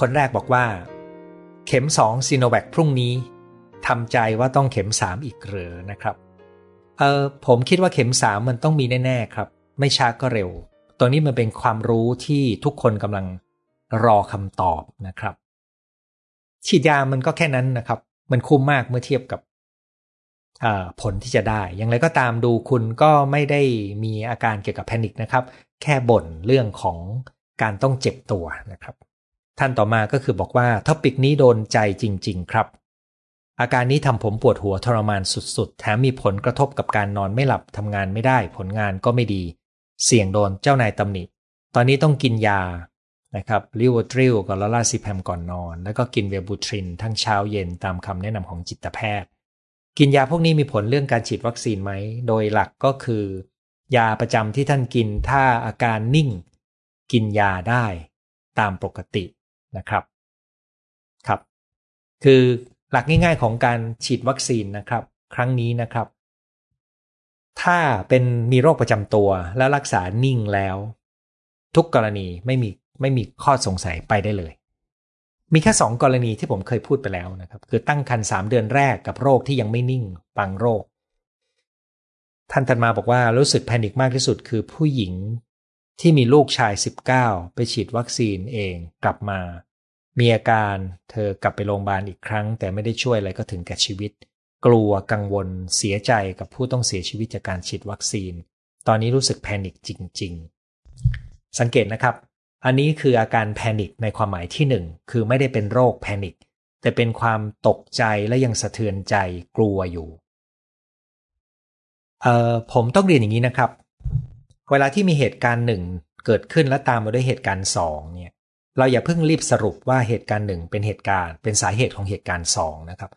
คนแรกบอกว่า เข็มสองซีโนแวคพรุ่งนี้ทำใจว่าต้องเข็มสามอีกเหรือนะครับเออผมคิดว่าเข็มสามมันต้องมีแน่ๆครับ ไม่ช้าก็เร็ว ตัวนี้มันเป็นความรู้ที่ทุกคนกำลังรอคำตอบนะครับ ฉีดยามันก็แค่นั้นนะครับ มันคุ้มมากเมื่อเทียบกับผลที่จะได้ อย่างไรก็ตามดูคุณก็ไม่ได้มีอาการเกี่ยวกับแพนิคนะครับ แค่บ่นเรื่องของการต้องเจ็บตัวนะครับ ท่านต่อมาก็คือบอกว่า topic นี้โดนใจจริง ๆ ครับ อาการนี้ทำผมปวดหัวทรมานสุดๆ แถมมีผลกระทบกับการนอนไม่หลับทำงานไม่ได้ ผลงานก็ไม่ดี เสี่ยงโดนเจ้านายตำหนิ ตอนนี้ต้องกินยานะครับ Rivotril กับ lorazepam ก่อนนอน แล้วก็กิน Wellbutrin ทั้งเช้าเย็นตามคำแนะนำของจิตแพทย์ กินยาพวกนี้มีผลเรื่องการฉีดวัคซีนไหม โดยหลักก็คือ ยาประจำที่ท่านกินถ้าอาการนิ่ง กินยาได้ตามปกติ นะครับครับ คือหลักง่าย ๆ ของการฉีดวัคซีนนะครับ ครั้งนี้นะครับ ถ้าเป็นมีโรคประจำตัวแล้วรักษานิ่งแล้ว ทุกกรณีไม่มีไม่มีข้อสงสัยไปได้เลย มีแค่สองกรณีที่ผมเคยพูดไปแล้วนะครับ คือตั้งครรภ์สามเดือนแรกกับโรคที่ยังไม่นิ่งบางโรค ท่านธันมาบอกว่ารู้สึกแพนิคมากที่สุดคือผู้หญิง ที่มีลูกชาย 19 ไปฉีดวัคซีนเองกลับมา มีอาการเธอกลับไปโรงพยาบาลอีกครั้ง แต่ไม่ได้ช่วยอะไรก็ถึงแก่ชีวิต กลัวกังวลเสียใจกับผู้ต้องเสียชีวิตจากการฉีดวัคซีน ตอนนี้รู้สึกแพนิคจริง ๆ สังเกตนะครับ อันนี้คืออาการแพนิคในความหมายที่หนึ่งคือไม่ได้เป็นโรคแพนิคแต่เป็นความตกใจและยังสะเทือนใจกลัวอยู่เอ่อผมต้องเรียนอย่างนี้นะครับ เวลาที่มีเหตุการณ์หนึ่งเกิดขึ้นและตามมาด้วยเหตุการณ์สองเนี่ยเราอย่าเพิ่งรีบสรุปว่าเหตุการณ์หนึ่งเป็นเหตุการณ์เป็นสาเหตุของเหตุการณ์สองนะครับ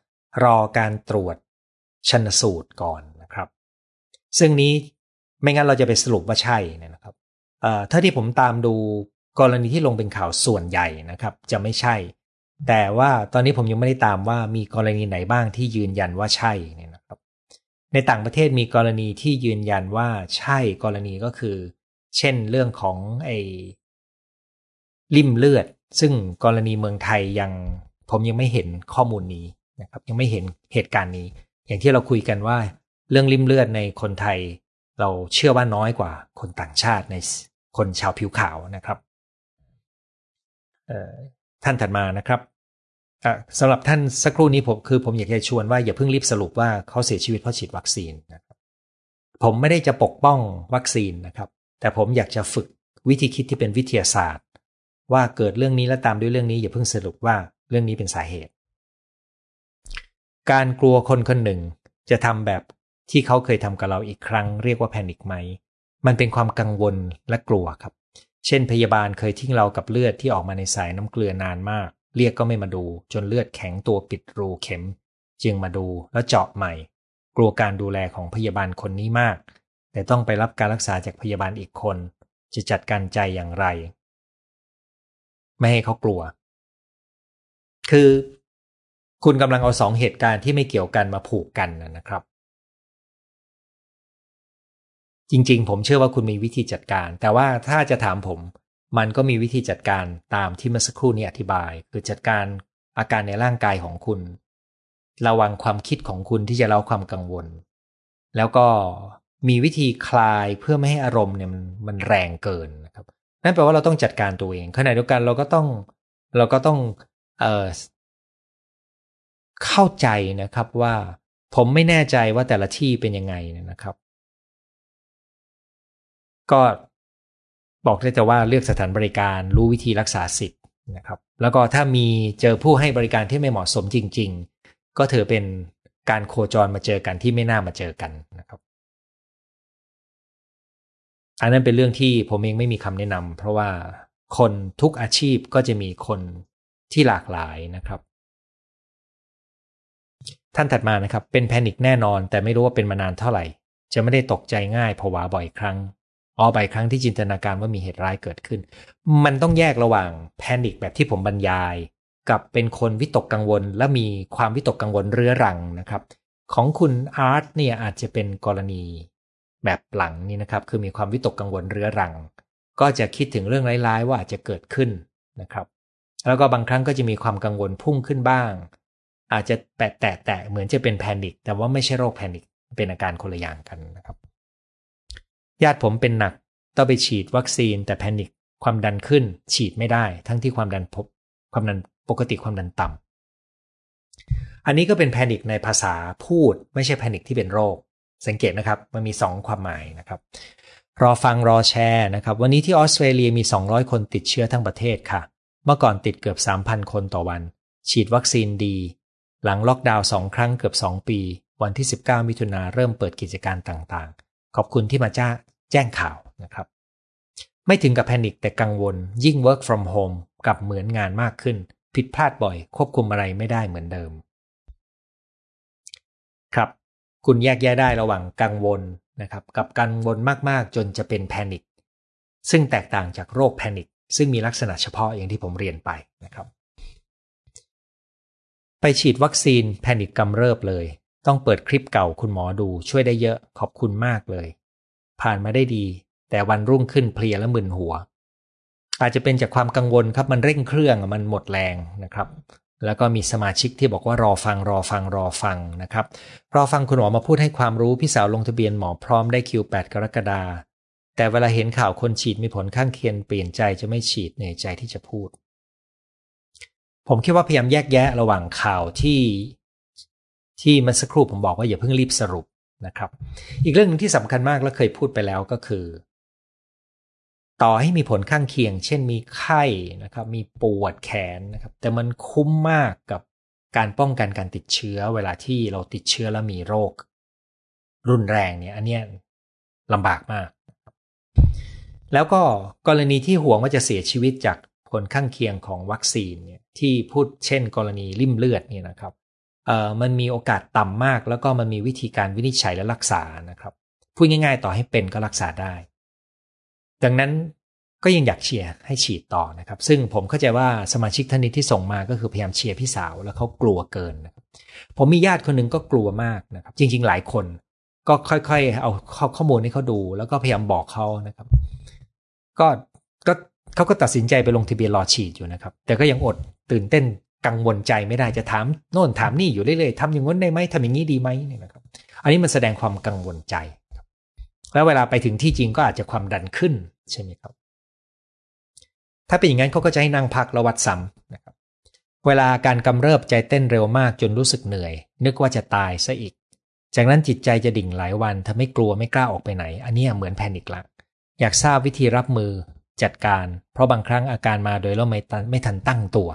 รอการตรวจชันสูตรก่อนนะครับ ซึ่งนี้ไม่งั้นเราจะไปสรุปว่าใช่นะครับเอ่อถ้าที่ผมตามดูกรณีที่ลงเป็นข่าวส่วนใหญ่นะครับ จะไม่ใช่ แต่ว่าตอนนี้ผมยังไม่ได้ตามว่ามีกรณีไหนบ้างที่ยืนยันว่าใช่เนี่ย ในต่างประเทศมีกรณีที่ยืนยันว่าใช่กรณีก็คือ เช่นเรื่องของไอ้ลิ่มเลือด ซึ่งกรณีเมืองไทยยังผมยังไม่เห็นข้อมูลนี้นะครับ ยังไม่เห็นเหตุการณ์นี้ อย่างที่เราคุยกันว่า เรื่องลิ่มเลือดในคนไทย เราเชื่อว่าน้อยกว่าคนต่างชาติในคนชาวผิวขาวนะครับท่านถัดมานะครับ สำหรับท่านสักครู่นี้ผมคือผมอยากจะชวนว่าอย่าเพิ่งรีบสรุปว่าเขาเสียชีวิตเพราะฉีดวัคซีนนะครับผมไม่ได้จะปกป้องวัคซีนนะครับ แต่ผมอยากจะฝึกวิธีคิดที่เป็นวิทยาศาสตร์ ว่าเกิดเรื่องนี้แล้วตามด้วยเรื่องนี้อย่าเพิ่งสรุปว่าเรื่องนี้เป็นสาเหตุ การกลัวคนคนหนึ่งจะทำแบบที่เขาเคยทำกับเราอีกครั้ง เรียกว่าแพนิคไหมมันเป็นความกังวลและกลัวครับ เช่น พยาบาลเคยทิ้งเรากับเลือดที่ออกมาในสายน้ำเกลือนานมาก เรียกก็ไม่มาดู จนเลือดแข็งตัวปิดรูเข็ม จึงมาดูแล้วเจาะใหม่ กลัวการดูแลของพยาบาลคนนี้มาก แต่ต้องไปรับการรักษาจากพยาบาลอีกคน จะจัดการใจอย่างไร ไม่ให้เขากลัว คือคุณกำลังเอาสองเหตุการณ์ที่ไม่เกี่ยวกันมาผูกกันนะครับ จริงๆ ผมเชื่อว่าคุณมีวิธีจัดการ แต่ว่าถ้าจะถามผม มันก็มีวิธีจัดการตามที่เมื่อสักครู่นี้อธิบาย คือจัดการอาการในร่างกายของคุณ ระวังความคิดของคุณที่จะเล่าความกังวล แล้วก็มีวิธีคลายเพื่อไม่ให้อารมณ์เนี่ยมันมันแรงเกินนะครับนั่นแปลว่าเราต้องจัดการตัวเองขณะเดียวกันเราก็ต้องเราก็ต้องเอ่อเข้าใจนะครับว่าผมไม่แน่ใจว่าแต่ละที่เป็นยังไงนะครับ ก็ บอกได้แต่ว่าเลือกสถานบริการรู้วิธีรักษาสิทธิ์นะครับ แล้วก็ถ้ามีเจอผู้ให้บริการที่ไม่เหมาะสมจริง ๆ ก็ถือเป็นการโคจรมาเจอกันที่ไม่น่ามาเจอกันนะครับ อันนั้นเป็นเรื่องที่ผมเองไม่มีคำแนะนำเพราะว่าคนทุกอาชีพก็จะมีคนที่หลากหลายนะครับ ท่านถัดมานะครับ เป็นแพนิคแน่นอน แต่ไม่รู้ว่าเป็นมานานเท่าไหร่ จะไม่ได้ตกใจง่ายผวาบ่อยครั้ง อ๋อไปครั้งที่จินตนาการว่ามีเหตุร้ายเกิดขึ้น มันต้องแยกระหว่างแพนิคแบบที่ผมบรรยาย กับเป็นคนวิตกกังวล และมีความวิตกกังวลเรื้อรังนะครับ ของคุณอาร์ตเนี่ยอาจจะเป็นกรณีแบบหลังนี่นะครับ คือมีความวิตกกังวลเรื้อรัง ก็จะคิดถึงเรื่องร้ายๆ ว่าอาจจะเกิดขึ้นนะครับ แล้วก็บางครั้งก็จะมีความกังวลพุ่งขึ้นบ้าง อาจจะแตะแตะแตะเหมือนจะเป็นแพนิคแต่ว่าไม่ใช่โรคแพนิคเป็นอาการคนละอย่างกันนะครับ ญาติผมเป็นหนัก ต้องไปฉีดวัคซีนแต่แพนิคความดันขึ้น ฉีดไม่ได้ ทั้งที่ความดันพบความดันปกติความดันต่ำอันนี้ก็เป็นแพนิคในภาษาพูด ไม่ใช่แพนิคที่เป็นโรค สังเกตนะครับ มันมี 2 ความหมายนะครับ รอฟังรอแชร์นะครับ วันนี้ที่ออสเตรเลียมี 200 คนติดเชื้อทั้งประเทศค่ะ เมื่อก่อนติดเกือบ 3,000 คนต่อวัน ฉีดวัคซีนดี หลังล็อกดาวน์สองครั้งเกือบ 2 ปี วันที่ 19 มิถุนาเริ่มเปิดกิจการต่างๆ ขอบคุณที่มาจ้าแจ้งข่าวนะครับ ไม่ถึงกับแพนิคแต่กังวล ยิ่ง work from home กับเหมือนงานมากขึ้น ผิดพลาดบ่อย ควบคุมอะไรไม่ได้เหมือนเดิม ครับ คุณแยกแยะได้ระหว่างกังวลนะครับกับกังวลมากๆ จนจะเป็นแพนิคซึ่งแตกต่างจากโรคแพนิคซึ่งมีลักษณะเฉพาะอย่างที่ผมเรียนไปนะครับ ไปฉีดวัคซีนแพนิคกำเริบเลย ต้องเปิดคลิปเก่าคุณหมอดูช่วยได้เยอะขอบคุณมากเลย ผ่านมาได้ดี แต่วันรุ่งขึ้นเพลียและมึนหัว อาจจะเป็นจากความกังวลครับมันเร่งเครื่องมันหมดแรงนะครับ แล้วก็มีสมาชิกที่บอกว่ารอฟังรอฟังรอฟังนะครับรอฟังคุณหมอมาพูดให้ความรู้พี่สาวลงทะเบียนหมอพร้อมได้คิว 8 กรกฎาแต่เวลาเห็นข่าวคนฉีดมีผลข้างเคียงเปลี่ยนใจจะไม่ฉีดเหนื่อยใจที่จะพูด ผมคิดว่าพยายามแยกแยะระหว่างข่าวที่ ที่เมื่อสักครู่ผมบอกว่าอย่าเพิ่งรีบสรุปนะครับ อีกเรื่องหนึ่งที่สำคัญมากและเคยพูดไปแล้วก็คือ ต่อให้มีผลข้างเคียง เช่นมีไข้นะครับ มีปวดแขนนะครับ แต่มันคุ้มมากกับการป้องกันการติดเชื้อ เวลาที่เราติดเชื้อแล้วมีโรค รุนแรงเนี่ย อันเนี้ยลำบากมาก แล้วก็กรณีที่ห่วงว่าจะเสียชีวิตจากผลข้างเคียงของวัคซีนเนี่ยที่พูดเช่น กรณีริ่มเลือดเนี่ยนะครับ มันมีโอกาสต่ำมาก แล้วก็มันมีวิธีการวินิจฉัยและรักษานะครับพูดง่าย ๆ ต่อให้เป็นก็รักษาได้ ดังนั้นก็ยังอยากเชียร์ให้ฉีดต่อนะครับ ซึ่งผมเข้าใจว่าสมาชิกท่านนี้ที่ส่งมาก็คือพยายามเชียร์พี่สาวแล้วเขากลัวเกินนะครับผมมีญาติคนหนึ่งก็กลัวมากนะครับ จริง ๆ หลายคน ก็ค่อย ๆ เอาข้อมูลให้เขาดู แล้วก็พยายามบอกเขานะครับ ก็ก็เขาก็ตัดสินใจไปลงทะเบียนรอฉีดอยู่นะครับ แต่ก็ยังอดตื่นเต้น กังวลใจไม่ได้จะถามโน่นถามนี่อยู่เรื่อยๆทำอย่างนั้นได้ไหมทำอย่างนี้ดีไหมเนี่ยนะครับ อันนี้มันแสดงความกังวลใจ แล้วเวลาไปถึงที่จริงก็อาจจะความดันขึ้นใช่ไหมครับ ถ้าเป็นอย่างนั้นเขาก็จะให้นั่งพักระวัดซ้ำนะครับ เวลาการกำเริบใจเต้นเร็วมากจนรู้สึกเหนื่อย นึกว่าจะตายซะอีก จากนั้นจิตใจจะดิ่งหลายวันทำให้กลัวไม่กล้าออกไปไหน อันนี้เหมือนแพนิคละอยากทราบวิธีรับมือจัดการ เพราะบางครั้งอาการมาโดยเราไม่ไม่ทันตั้งตัว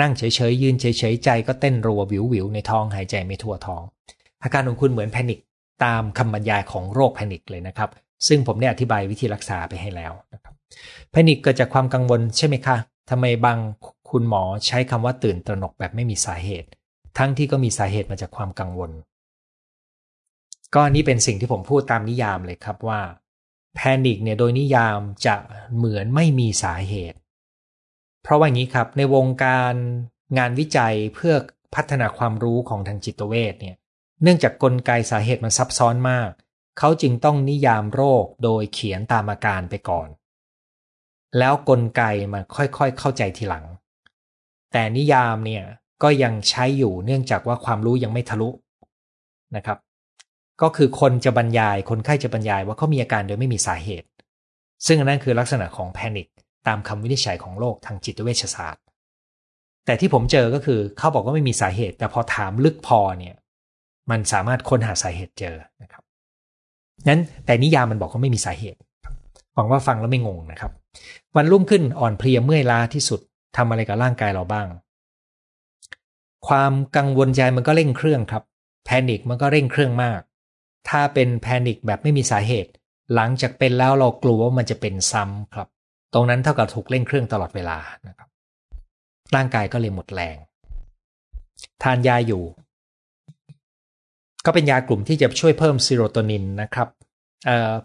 นั่งเฉยๆยืนเฉยๆใจก็เต้นรัววิววิวในท้องหายใจไม่ทั่วท้อง อาการของคุณเหมือนแพนิคตามคำบรรยายของโรคแพนิคเลยนะครับ ซึ่งผมได้อธิบายวิธีรักษาไปให้แล้วนะครับแพนิคเกิดจากความกังวลใช่ไหมคะทำไมบางคุณหมอใช้คำว่าตื่นตระหนกแบบไม่มีสาเหตุ ทั้งที่ก็มีสาเหตุมาจากความกังวล ก็นี่เป็นสิ่งที่ผมพูดตามนิยามเลยครับว่าแพนิคเนี่ยโดยนิยามจะเหมือนไม่มีสาเหตุ เพราะว่างี้ครับในวงการงานวิจัยเพื่อพัฒนาความรู้ของทางจิตเวชเนี่ยเนื่องจากกลไกสาเหตุมันซับซ้อนมาก เขาจึงต้องนิยามโรคโดยเขียนตามอาการไปก่อน แล้วกลไกมาค่อยๆเข้าใจทีหลัง แต่นิยามเนี่ยก็ยังใช้อยู่เนื่องจากว่าความรู้ยังไม่ทะลุนะครับ ก็คือคนจะบรรยายคนไข้จะบรรยายว่าเขามีอาการโดยไม่มีสาเหตุ ซึ่งอันั่นคือลักษณะของแพนิค ตามคำวินิจฉัยของโรคทางจิตเวชศาสตร์ แต่ที่ผมเจอก็คือเขาบอกว่าไม่มีสาเหตุ แต่พอถามลึกพอเนี่ย มันสามารถค้นหาสาเหตุเจอนะครับนั้นแต่นิยามมันบอกว่าไม่มีสาเหตุหวังว่าฟังแล้วไม่งงนะครับ วันรุ่งขึ้นอ่อนเพลียเมื่อยล้าที่สุดทำอะไรกับร่างกายเราบ้าง ความกังวลใจมันก็เร่งเครื่องครับ แพนิคมันก็เร่งเครื่องมาก ถ้าเป็นแพนิคแบบไม่มีสาเหตุ หลังจากเป็นแล้วเรากลัวว่ามันจะเป็นซ้ำครับ ตรงนั้นเท่ากับถูกเร่งเครื่องตลอดเวลานะครับ ร่างกายก็เลยหมดแรง ทานยาอยู่ ก็เป็นยากลุ่มที่จะช่วยเพิ่มซีโรโทนินนะครับ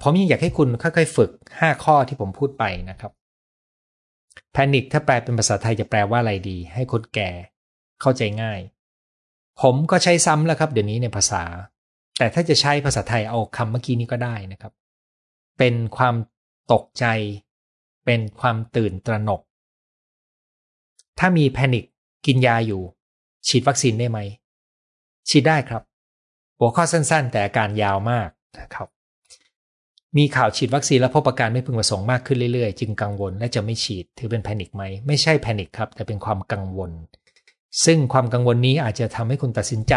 ผมยังอยากให้คุณค่อยๆฝึก 5 ข้อที่ผมพูดไปนะครับแพนิคถ้าแปลเป็นภาษาไทยจะแปลว่าอะไรดี ให้คนแก่เข้าใจง่าย ผมก็ใช้ซ้ำแล้วครับ เดี๋ยวนี้ในภาษา แต่ถ้าจะใช้ภาษาไทยเอาคำเมื่อกี้นี้ก็ได้นะครับ เป็นความตกใจ เป็นความตื่นตระหนก ถ้ามีแพนิคกินยาอยู่ ฉีดวัคซีนได้ไหม ฉีดได้ครับ หัวข้อสั้นๆ แต่อาการยาวมากนะครับ มีข่าวฉีดวัคซีนแล้วพบอาการไม่พึงประสงค์มากขึ้นเรื่อยๆ จึงกังวลและจะไม่ฉีดถือเป็นแพนิคไหม ไม่ใช่แพนิคครับ แต่เป็นความกังวล ซึ่งความกังวลนี้อาจจะทำให้คุณตัดสินใจ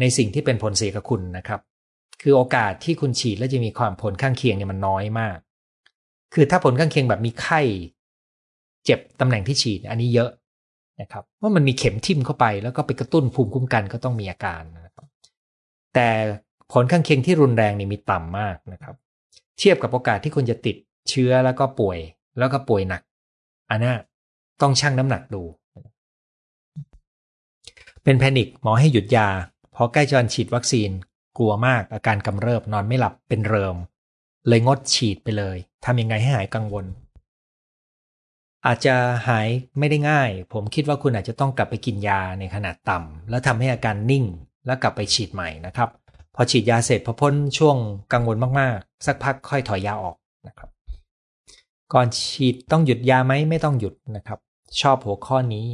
ในสิ่งที่เป็นผลเสียกับคุณนะครับ คือโอกาสที่คุณฉีดแล้วจะมีความผลข้างเคียงเนี่ยมันน้อยมาก คือถ้าผลข้างเคียงแบบมีไข้ เจ็บตำแหน่งที่ฉีด อันนี้เยอะนะครับว่ามันมีเข็มทิ่มเข้าไป แล้วก็ไปกระตุ้นภูมิคุ้มกันก็ต้องมีอาการนะครับแต่ผลข้างเคียงที่รุนแรงนี่มีต่ำมากนะครับ เทียบกับโอกาสที่คุณจะติดเชื้อแล้วก็ป่วย แล้วก็ป่วยหนัก อันน่าต้องชั่งน้ำหนักดู เป็นแพนิคหมอให้หยุดยาพอใกล้จะวันฉีดวัคซีนกลัวมากอาการกำเริบนอนไม่หลับเป็นเริม เลยงดฉีดไปเลยทำยังไงให้หายกังวล อาจจะหายไม่ได้ง่าย ผมคิดว่าคุณอาจจะต้องกลับไปกินยาในขนาดต่ำแล้วทำให้อาการนิ่งแล้วกลับไปฉีดใหม่นะครับ พอฉีดยาเสร็จพอพ้นช่วงกังวลมากๆ สักพักค่อยถอยยาออกนะครับ ก่อนฉีดต้องหยุดยาไหมไม่ต้องหยุดนะครับ ชอบหัวข้อนี้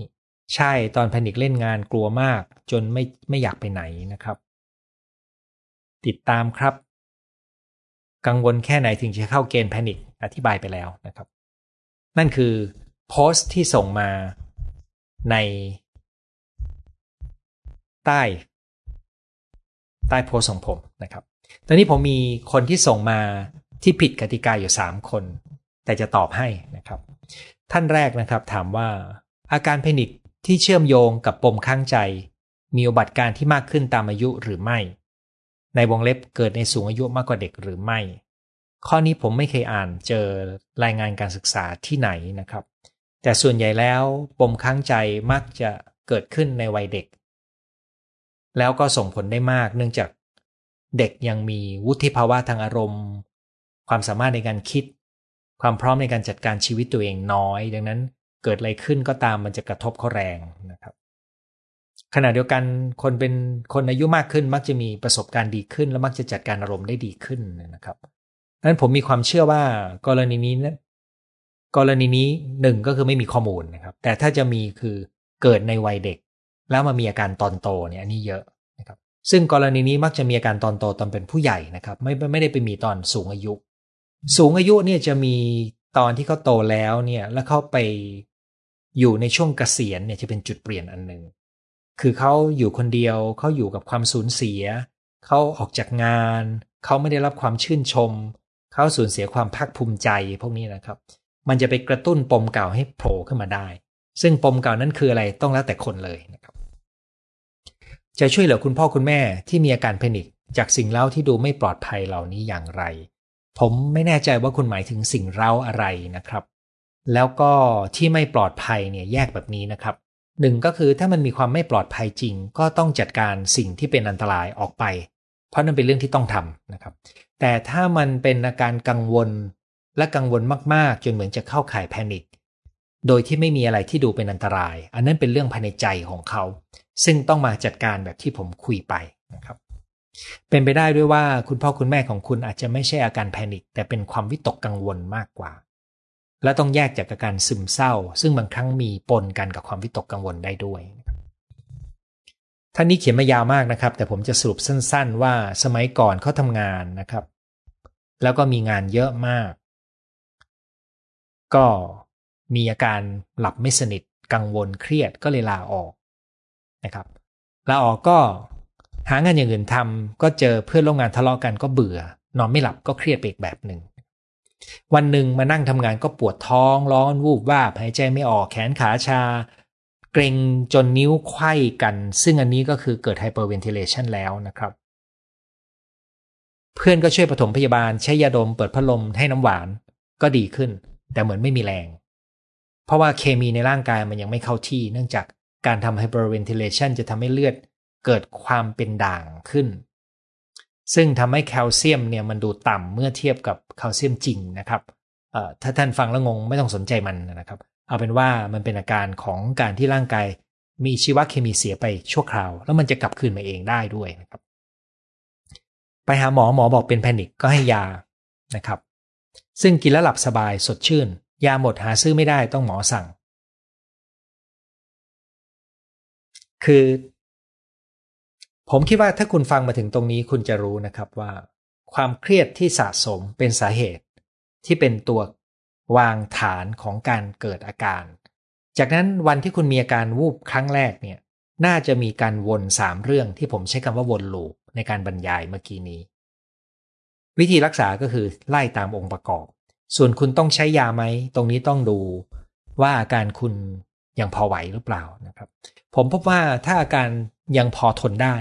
ใช่ตอนแพนิคเล่นงานกลัวมาก จนไม่ไม่อยากไปไหนนะครับ ติดตามครับ กังวลแค่ไหนถึงจะเข้าเกณฑ์แพนิคอธิบายไปแล้วนะครับ นั่นคือโพสต์ที่ส่งมาในใต้ใต้โพสต์ของผมนะครับ ตอนนี้ผมมีคนที่ส่งมาที่ผิดกติกาอยู่ 3 คน แต่จะตอบให้นะครับ ท่านแรกนะครับถามว่าอาการแพนิคที่เชื่อมโยงกับปมข้างใจ มีอุบัติการที่มากขึ้นตามอายุหรือไม่ ในวงเล็บเกิดในสูงอายุมากกว่าเด็กหรือไม่ ข้อนี้ผมไม่เคยอ่านเจอรายงานการศึกษาที่ไหนนะครับ แต่ส่วนใหญ่แล้วปมข้างใจมักจะเกิดขึ้นในวัยเด็ก แล้วก็ส่งผลได้มากเนื่องจากเด็กยังมีวุฒิภาวะทางอารมณ์ ความสามารถในการคิด ความพร้อมในการจัดการชีวิตตัวเองน้อย ดังนั้นเกิดอะไรขึ้นก็ตามมันจะกระทบเขาแรงนะครับ ขณะเดียวกันคนเป็นคนอายุมากขึ้น มักจะมีประสบการณ์ดีขึ้น และมักจะจัดการอารมณ์ได้ดีขึ้นนะครับนั้นผมมีความเชื่อว่ากรณีนี้นะกรณีนี้หนึ่งก็คือไม่มีข้อมูลนะครับ แต่ถ้าจะมีคือเกิดในวัยเด็ก แล้วมามีอาการตอนโตเนี่ยอันนี้เยอะนะครับซึ่งกรณีนี้มักจะมีอาการตอนโตตอนเป็นผู้ใหญ่นะครับไม่ไม่ได้ไปมีตอนสูงอายุ สูงอายุเนี่ยจะมีตอนที่เขาโตแล้วเนี่ยแล้วเขาไปอยู่ในช่วงเกษียณเนี่ยจะเป็นจุดเปลี่ยนอันหนึ่ง คือเขาอยู่คนเดียวเขาอยู่กับความสูญเสีย เขาออกจากงาน เขาไม่ได้รับความชื่นชม เขาสูญเสียความภาคภูมิใจพวกนี้นะครับ มันจะไปกระตุ้นปมเก่าให้โผล่ขึ้นมาได้ ซึ่งปมเก่านั้นคืออะไรต้องแล้วแต่คนเลยนะครับ จะช่วยเหลือคุณพ่อคุณแม่ที่มีอาการแพนิคจากสิ่งเล่าที่ดูไม่ปลอดภัยเหล่านี้อย่างไร ผมไม่แน่ใจว่าคุณหมายถึงสิ่งเล่าอะไรนะครับ แล้วก็ที่ไม่ปลอดภัยเนี่ยแยกแบบนี้นะครับ หนึ่งก็คือถ้ามันมีความไม่ปลอดภัยจริง ก็ต้องจัดการสิ่งที่เป็นอันตรายออกไป เพราะนั่นเป็นเรื่องที่ต้องทำนะครับ แต่ถ้ามันเป็นอาการกังวลและกังวลมากๆ จนเหมือนจะเข้าข่ายแพนิคโดยที่ไม่มีอะไรที่ดูเป็นอันตราย อันนั้นเป็นเรื่องภายในใจของเขา ซึ่งต้องมาจัดการแบบที่ผมคุยไปนะครับ เป็นไปได้ด้วยว่าคุณพ่อคุณแม่ของคุณอาจจะไม่ใช่อาการแพนิคแต่เป็นความวิตกกังวลมากกว่า และต้องแยกจากอาการซึมเศร้า ซึ่งบางครั้งมีปนกันกับความวิตกกังวลได้ด้วยท่านนี้เขียนมายาวมากนะครับ แต่ผมจะสรุปสั้น ๆ ว่าสมัยก่อนเขาทำงานนะครับ แล้วก็มีงานเยอะมาก ก็มีอาการหลับไม่สนิทกังวลเครียดก็เลยลาออกนะครับลาออกก็หางานอย่างอื่นทำก็เจอเพื่อนร่วมงานทะเลาะกันก็เบื่อ นอนไม่หลับก็เครียดไปอีกแบบหนึ่ง วันหนึ่งมานั่งทำงานก็ปวดท้องร้อนวูบวาบหายใจไม่ออกแขนขาชา เกร็งจนนิ้วไขว้กัน ซึ่งอันนี้ก็คือเกิด hyperventilation แล้วนะครับ เพื่อนก็ช่วยปฐมพยาบาลใช้ยาดมเปิดพัดลมให้น้ำหวานก็ดีขึ้น แต่เหมือนไม่มีแรง เพราะว่าเคมีในร่างกายมันยังไม่เข้าที่ เนื่องจากการทำ hyperventilation จะทำให้เลือดเกิดความเป็นด่างขึ้น ซึ่งทำให้แคลเซียมเนี่ยมันดูต่ำเมื่อเทียบกับแคลเซียมจริงนะครับถ้าท่านฟังแล้วงงไม่ต้องสนใจมันนะครับ เอาเป็นว่ามันเป็นอาการของการที่ร่างกายมีชีวเคมีเสียไปชั่วคราว แล้วมันจะกลับคืนมาเองได้ด้วยนะครับ ไปหาหมอหมอบอกเป็นแพนิคก็ให้ยานะครับ ซึ่งกินแล้วหลับสบายสดชื่น ยาหมดหาซื้อไม่ได้ต้องหมอสั่ง คือ ผมคิดว่าถ้าคุณฟังมาถึงตรงนี้คุณจะรู้นะครับว่า ความเครียดที่สะสมเป็นสาเหตุ ที่เป็นตัววางฐานของการเกิดอาการ จากนั้นวันที่คุณมีอาการวูบครั้งแรกเนี่ยน่าจะมีการวนสามเรื่องที่ผมใช้คำว่าวนลูปในการบรรยายเมื่อกี้นี้ วิธีรักษาก็คือไล่ตามองค์ประกอบ ส่วนคุณต้องใช้ยาไหม ตรงนี้ต้องดูว่าอาการคุณยังพอไหวหรือเปล่านะครับ ผมพบว่าถ้าอาการยังพอทนได้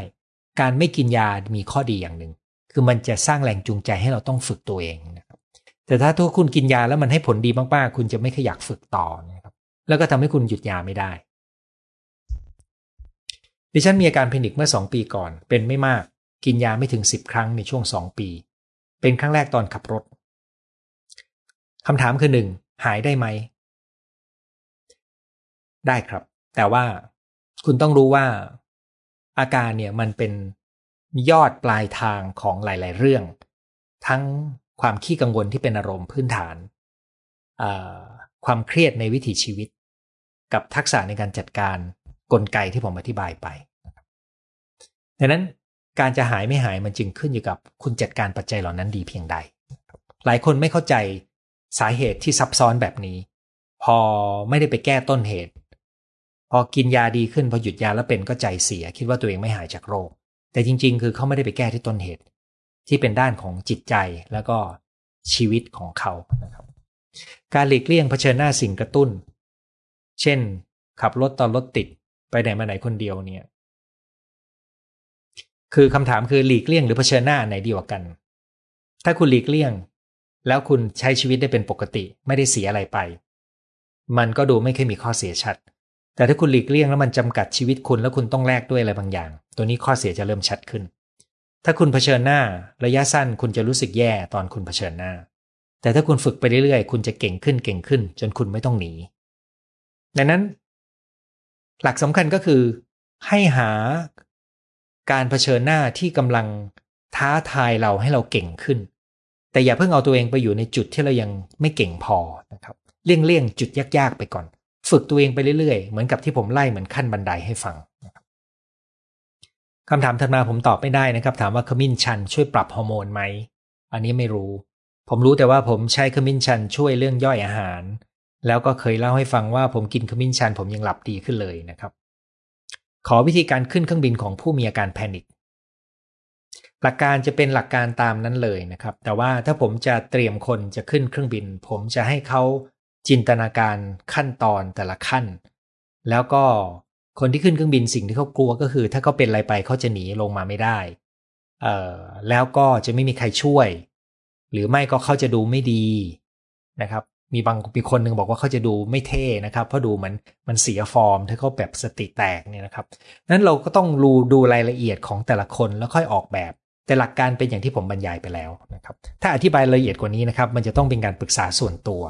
การไม่กินยามีข้อดีอย่างหนึ่งคือมันจะสร้างแรงจูงใจให้เราต้องฝึกตัวเองนะครับแต่ถ้าทุกคุณกินยาแล้วมันให้ผลดีมากๆ คุณจะไม่ขยักฝึกต่อนะครับ แล้วก็ทำให้คุณหยุดยาไม่ได้ ดิฉันมีอาการเพนิกเมื่อสองปีก่อน เป็นไม่มาก กินยาไม่ถึงสิบครั้งในช่วงสองปี เป็นครั้งแรกตอนขับรถคำถามคือหนึ่งหายได้ไหม ได้ครับ แต่ว่าคุณต้องรู้ว่า อาการเนี่ยมันเป็นยอดปลายทางของหลาย ๆ เรื่อง ทั้งความขี้กังวลที่เป็นอารมณ์พื้นฐาน ความเครียดในวิถีชีวิต กับทักษะในการจัดการกลไกที่ผมอธิบายไปดังนั้นการจะหายไม่หายมันจึงขึ้นอยู่กับคุณจัดการปัจจัยเหล่านั้นดีเพียงใด หลายคนไม่เข้าใจสาเหตุที่ซับซ้อนแบบนี้ พอไม่ได้ไปแก้ต้นเหตุ พอกินยาดีขึ้นพอหยุดยาแล้วเป็นก็ใจเสีย คิดว่าตัวเองไม่หายจากโรค แต่จริง ๆ คือเขาไม่ได้ไปแก้ที่ต้นเหตุ ที่เป็นด้านของจิตใจแล้วก็ชีวิตของเขานะครับการหลีกเลี่ยงเผชิญหน้าสิ่งกระตุ้น เช่น ขับรถตอนรถติดไปไหนมาไหนคนเดียวเนี่ย คือคำถามคือหลีกเลี่ยงหรือเผชิญหน้าไหนดีกว่ากัน ถ้าคุณหลีกเลี่ยง แล้วคุณใช้ชีวิตได้เป็นปกติ ไม่ได้เสียอะไรไป มันก็ดูไม่เคยมีข้อเสียชัด แต่ถ้าคุณหลีกเลี่ยงแล้วมันจำกัดชีวิตคุณแล้วคุณต้องแลกด้วยอะไรบางอย่าง ตัวนี้ข้อเสียจะเริ่มชัดขึ้น ถ้าคุณเผชิญหน้า ระยะสั้นคุณจะรู้สึกแย่ตอนคุณเผชิญหน้า แต่ถ้าคุณฝึกไปเรื่อยๆ คุณจะเก่งขึ้นเก่งขึ้น จนคุณไม่ต้องหนี ดังนั้น หลักสำคัญก็คือ ให้หาการเผชิญหน้าที่กำลังท้าทายเราให้เราเก่งขึ้น แต่อย่าเพิ่งเอาตัวเองไปอยู่ในจุดที่เรายังไม่เก่งพอนะครับ เลี่ยงเลี่ยงจุดยากๆไปก่อน ฝึกตัวเองไปเรื่อยๆ เหมือนกับที่ผมไล่เหมือนขั้นบันไดให้ฟังคำถามถัดมาผมตอบไม่ได้นะครับ ถามว่าขมิ้นชันช่วยปรับฮอร์โมนไหม อันนี้ไม่รู้ ผมรู้แต่ว่าผมใช้ขมิ้นชันช่วยเรื่องย่อยอาหาร แล้วก็เคยเล่าให้ฟังว่าผมกินขมิ้นชันผมยังหลับดีขึ้นเลยนะครับ ขอวิธีการขึ้นเครื่องบินของผู้มีอาการแพนิคหลักการจะเป็นหลักการตามนั้นเลยนะครับ แต่ว่าถ้าผมจะเตรียมคนจะขึ้นเครื่องบิน ผมจะให้เขา จินตนาการขั้นตอนแต่ละขั้น แล้วก็คนที่ขึ้นเครื่องบินสิ่งที่เขากลัวก็คือ ถ้าเขาเป็นอะไรไปเขาจะหนีลงมาไม่ได้ เอ่อแล้วก็จะไม่มีใครช่วย หรือไม่ก็เขาจะดูไม่ดีนะครับ มีบางมีคนหนึ่งบอกว่าเขาจะดูไม่เท่นะครับเพราะดูมันมันเสียฟอร์ม ถ้าเขาแบบสติแตกเนี่ยนะครับนั้นเราก็ต้องรูดูรายละเอียดของแต่ละคนแล้วค่อยออกแบบ แต่หลักการเป็นอย่างที่ผมบรรยายไปแล้วนะครับ ถ้าอธิบายละเอียดกว่านี้นะครับ มันจะต้องเป็นการปรึกษาส่วนตัว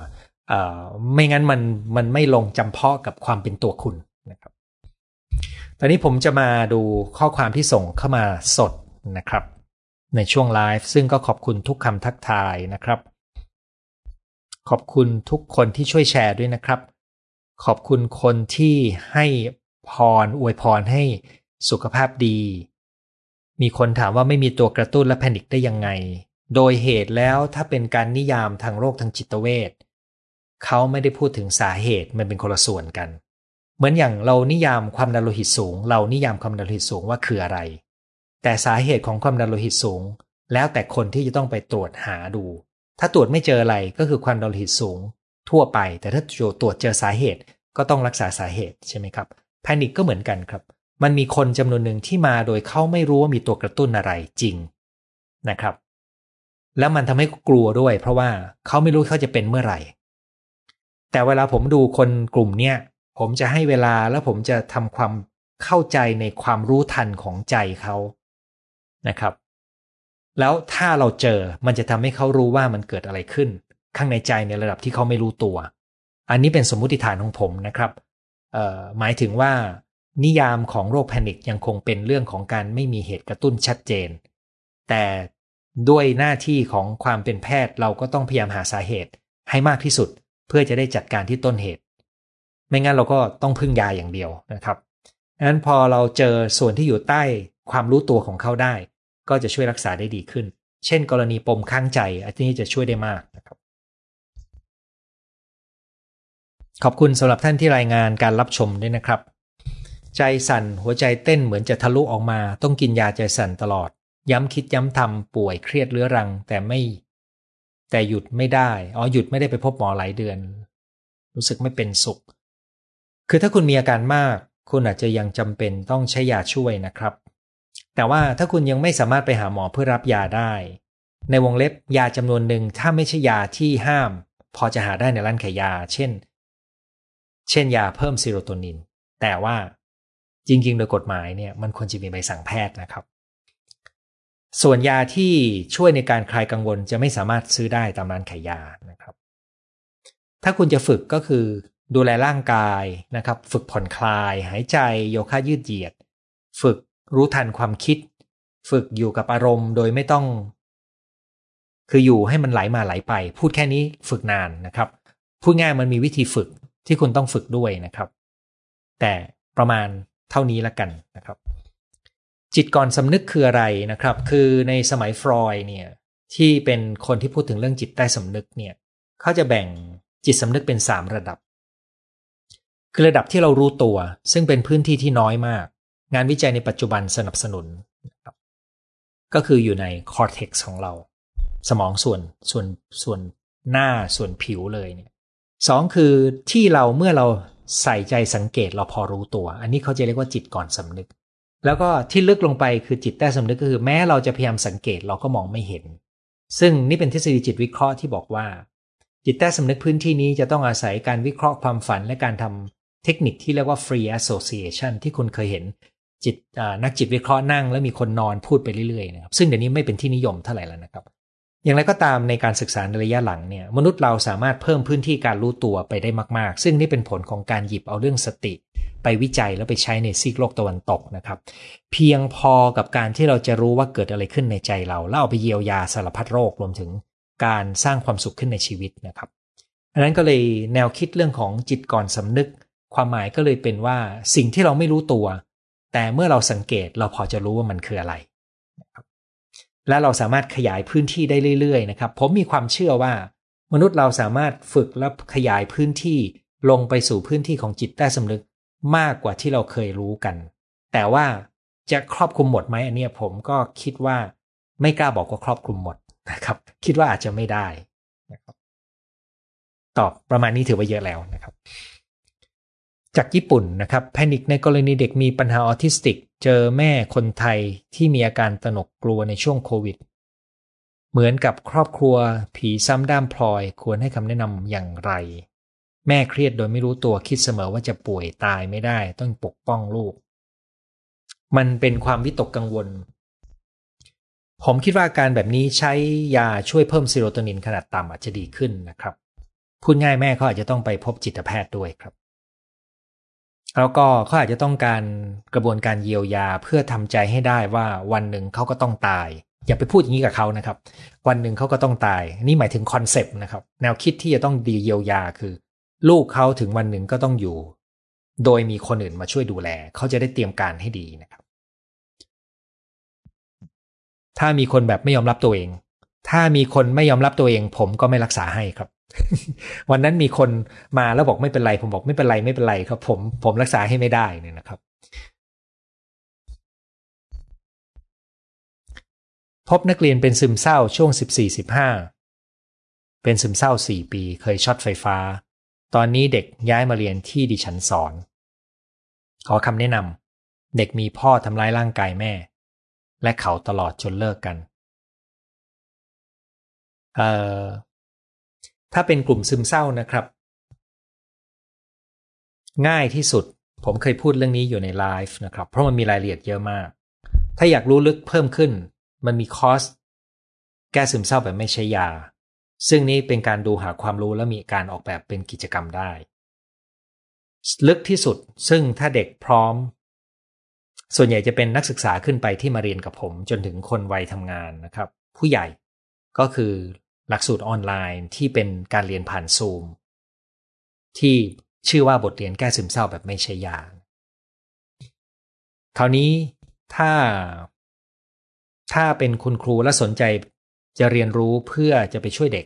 ไม่งั้นมันมันไม่ลงจำเพาะกับความเป็นตัวคุณนะครับ ตอนนี้ผมจะมาดูข้อความที่ส่งเข้ามาสดนะครับ ในช่วงไลฟ์ซึ่งก็ขอบคุณทุกคำทักทายนะครับ ขอบคุณทุกคนที่ช่วยแชร์ด้วยนะครับ ขอบคุณคนที่ให้พรอวยพรให้สุขภาพดี มีคนถามว่าไม่มีตัวกระตุ้นและแพนิคได้ยังไง โดยเหตุแล้วถ้าเป็นการนิยามทางโรคทางจิตเวช เขาไม่ได้พูดถึงสาเหตุมันเป็นคนละส่วนกัน เหมือนอย่างเรานิยามความดันโลหิตสูง เรานิยามความดันโลหิตสูงว่าคืออะไร แต่สาเหตุของความดันโลหิตสูง แล้วแต่คนที่จะต้องไปตรวจหาดู ถ้าตรวจไม่เจออะไรก็คือความดันโลหิตสูง ทั่วไป แต่ถ้าตรวจเจอสาเหตุก็ต้องรักษาสาเหตุใช่ไหมครับแพนิคก็เหมือนกันครับ มันมีคนจำนวนหนึ่งที่มาโดยเขาไม่รู้ว่ามีตัวกระตุ้นอะไรจริงนะครับ แล้วมันทำให้กลัวด้วย เพราะว่าเขาไม่รู้เขาจะเป็นเมื่อไหร่ แต่เวลาผมดูคนกลุ่มเนี้ยผมจะให้เวลาแล้วผมจะทำความเข้าใจในความรู้ทันของใจเขานะครับ แล้วถ้าเราเจอมันจะทำให้เขารู้ว่ามันเกิดอะไรขึ้น ข้างในใจในระดับที่เขาไม่รู้ตัว อันนี้เป็นสมมุติฐานของผมนะครับหมายถึงว่า นิยามของโรคแพนิคยังคงเป็นเรื่องของการไม่มีเหตุกระตุ้นชัดเจน แต่ด้วยหน้าที่ของความเป็นแพทย์เราก็ต้องพยายามหาสาเหตุให้มากที่สุด เพื่อจะได้จัดการที่ต้นเหตุ ไม่งั้นเราก็ต้องพึ่งยาอย่างเดียวนะครับนั้นพอเราเจอส่วนที่อยู่ใต้ความรู้ตัวของเขาได้ ก็จะช่วยรักษาได้ดีขึ้น เช่น กรณีปมข้างใจ อันนี้จะช่วยได้มากนะครับขอบคุณสำหรับท่านที่รายงานการรับชมด้วยนะครับ ใจสั่นหัวใจเต้นเหมือนจะทะลุออกมา ต้องกินยาใจสั่นตลอด ย้ำคิดย้ำทำป่วยเครียดเรื้อรัง แต่ไม่ แต่หยุดไม่ได้ อ๋อหยุดไม่ได้ไปพบหมอหลายเดือน รู้สึกไม่เป็นสุข คือถ้าคุณมีอาการมาก คุณอาจจะยังจำเป็นต้องใช้ยาช่วยนะครับ แต่ว่าถ้าคุณยังไม่สามารถไปหาหมอเพื่อรับยาได้ ในวงเล็บยาจำนวนหนึ่งถ้าไม่ใช่ยาที่ห้าม พอจะหาได้ในร้านขายยา เช่น เช่นยาเพิ่มซีโรโทนิน แต่ว่าจริง ๆ โดยกฎหมายเนี่ยมันควรจะมีใบสั่งแพทย์นะครับ ส่วนยาที่ช่วยในการคลายกังวลจะไม่สามารถซื้อได้ตามร้านขายยานะครับ ถ้าคุณจะฝึกก็คือดูแลร่างกายนะครับ ฝึกผ่อนคลาย หายใจ โยคะยืดเหยียด ฝึกรู้ทันความคิด ฝึกอยู่กับอารมณ์โดยไม่ต้อง คืออยู่ให้มันไหลมาไหลไป พูดแค่นี้ฝึกนานนะครับ พูดง่ายมันมีวิธีฝึกที่คุณต้องฝึกด้วยนะครับ แต่ประมาณเท่านี้ละกันนะครับ จิตก่อนสำนึกคืออะไรนะครับ คือในสมัยฟรอยเนี่ยที่เป็นคนที่พูดถึงเรื่องจิตใต้สำนึกเนี่ยเขาจะแบ่งจิตสำนึกเป็น 3 ระดับ คือระดับที่เรารู้ตัว ซึ่งเป็นพื้นที่ที่น้อยมาก งานวิจัยในปัจจุบันสนับสนุนนะครับก็คืออยู่ในคอร์เทกซ์ของเรา สมองส่วนส่วนส่วนหน้าส่วนผิวเลยเนี่ยสองคือที่เราเมื่อเราใส่ใจสังเกตเราพอรู้ตัว อันนี้เขาจะเรียกว่าจิตก่อนสำนึก แล้วก็ที่ลึกลงไปคือจิตใต้สำนึกก็คือแม้เราจะพยายามสังเกตเราก็มองไม่เห็น ซึ่งนี่เป็นทฤษฎีจิตวิเคราะห์ที่บอกว่า จิตใต้สำนึกพื้นที่นี้จะต้องอาศัยการวิเคราะห์ความฝันและการทำเทคนิคที่เรียกว่า free association ที่คุณเคยเห็นจิตนักจิตวิเคราะห์นั่งแล้วมีคนนอนพูดไปเรื่อยๆนะครับซึ่งเดี๋ยวนี้ไม่เป็นที่นิยมเท่าไหร่แล้วนะครับ อย่างไรก็ตามในการศึกษาในระยะหลังเนี่ยมนุษย์เราสามารถเพิ่มพื้นที่การรู้ตัวไปได้มาก ๆ ซึ่งนี่เป็นผลของการหยิบเอาเรื่องสติ ไปวิจัยแล้วไปใช้ในซีกโลกตะวันตกนะครับ เพียงพอกับการที่เราจะรู้ว่าเกิดอะไรขึ้นในใจเราแล้วเอาไปเยียวยาสารพัดโรครวมถึงการสร้างความสุขขึ้นในชีวิตนะครับอันนั้นก็เลยแนวคิดเรื่องของจิตก่อนสำนึก ความหมายก็เลยเป็นว่าสิ่งที่เราไม่รู้ตัว แต่เมื่อเราสังเกตเราพอจะรู้ว่ามันคืออะไรและเราสามารถขยายพื้นที่ได้เรื่อยๆนะครับ ผมมีความเชื่อว่า มนุษย์เราสามารถฝึกและขยายพื้นที่ลงไปสู่พื้นที่ของจิตใต้สำนึก มากกว่าที่เราเคยรู้กัน แต่ว่าจะครอบคลุมหมดไหมอันนี้ผมก็คิดว่าไม่กล้าบอกว่าครอบคลุมหมดนะครับ คิดว่าอาจจะไม่ได้นะครับตอบประมาณนี้ถือว่าเยอะแล้วนะครับ จากญี่ปุ่นนะครับแพนิคในกรณีเด็กมีปัญหาออทิสติก เจอแม่คนไทยที่มีอาการตนกกลัวในช่วงโควิด เหมือนกับครอบครัวผีซ้ำด้ามพลอยควรให้คำแนะนำอย่างไร แม่เครียดโดยไม่รู้ตัวคิดเสมอว่าจะป่วยตายไม่ได้ ต้องปกป้องลูก มันเป็นความวิตกกังวล ผมคิดว่าการแบบนี้ใช้ยาช่วยเพิ่มซีโรโทนินขนาดต่ำอาจจะดีขึ้นนะครับพูดง่ายแม่เขาอาจจะต้องไปพบจิตแพทย์ด้วยครับ แล้วก็เขาอาจจะต้องการกระบวนการเยียวยาเพื่อทำใจให้ได้ว่าวันหนึ่งเขาก็ต้องตาย อย่าไปพูดอย่างนี้กับเขานะครับ วันหนึ่งเขาก็ต้องตาย นี่หมายถึงคอนเซปต์นะครับ แนวคิดที่จะต้องดีเยียวยาคือ ลูกเขาถึงวันหนึ่งก็ต้องอยู่ โดยมีคนอื่นมาช่วยดูแล เขาจะได้เตรียมการให้ดีนะครับ ถ้ามีคนแบบไม่ยอมรับตัวเอง ถ้ามีคนไม่ยอมรับตัวเอง ผมก็ไม่รักษาให้ครับ วันนั้นมีคนมาแล้วบอกไม่เป็นไร ผมบอกไม่เป็นไรไม่เป็นไรครับ ผมผมรักษาให้ไม่ได้เนี่ยนะครับ พบนักเรียนเป็นซึมเศร้าช่วง 14-15 เป็นซึมเศร้า 4 ปี เคยช็อตไฟฟ้า ตอนนี้เด็กย้ายมาเรียนที่ดิฉันสอน ขอคำแนะนำเด็กมีพ่อทำร้ายร่างกายแม่ และเขาตลอดจนเลิกกันเอ่อถ้าเป็นกลุ่มซึมเศร้านะครับ ง่ายที่สุดผมเคยพูดเรื่องนี้อยู่ในไลฟ์นะครับ เพราะมันมีรายละเอียดเยอะมาก ถ้าอยากรู้ลึกเพิ่มขึ้น มันมีคอร์สแก้ซึมเศร้าแบบไม่ใช้ยา ซึ่งนี้เป็นการดูหาความรู้และมีการออกแบบเป็นกิจกรรมได้ ลึกที่สุดซึ่งถ้าเด็กพร้อม ส่วนใหญ่จะเป็นนักศึกษาขึ้นไปที่มาเรียนกับผมจนถึงคนวัยทำงานนะครับ ผู้ใหญ่ก็คือหลักสูตรออนไลน์ที่เป็นการเรียนผ่านซูม ที่ชื่อว่าบทเรียนแก้ซึมเศร้าแบบไม่ใช่ยาคราวนี้ถ้า ถ้าเป็นคุณครูและสนใจจะเรียนรู้เพื่อจะไปช่วยเด็ก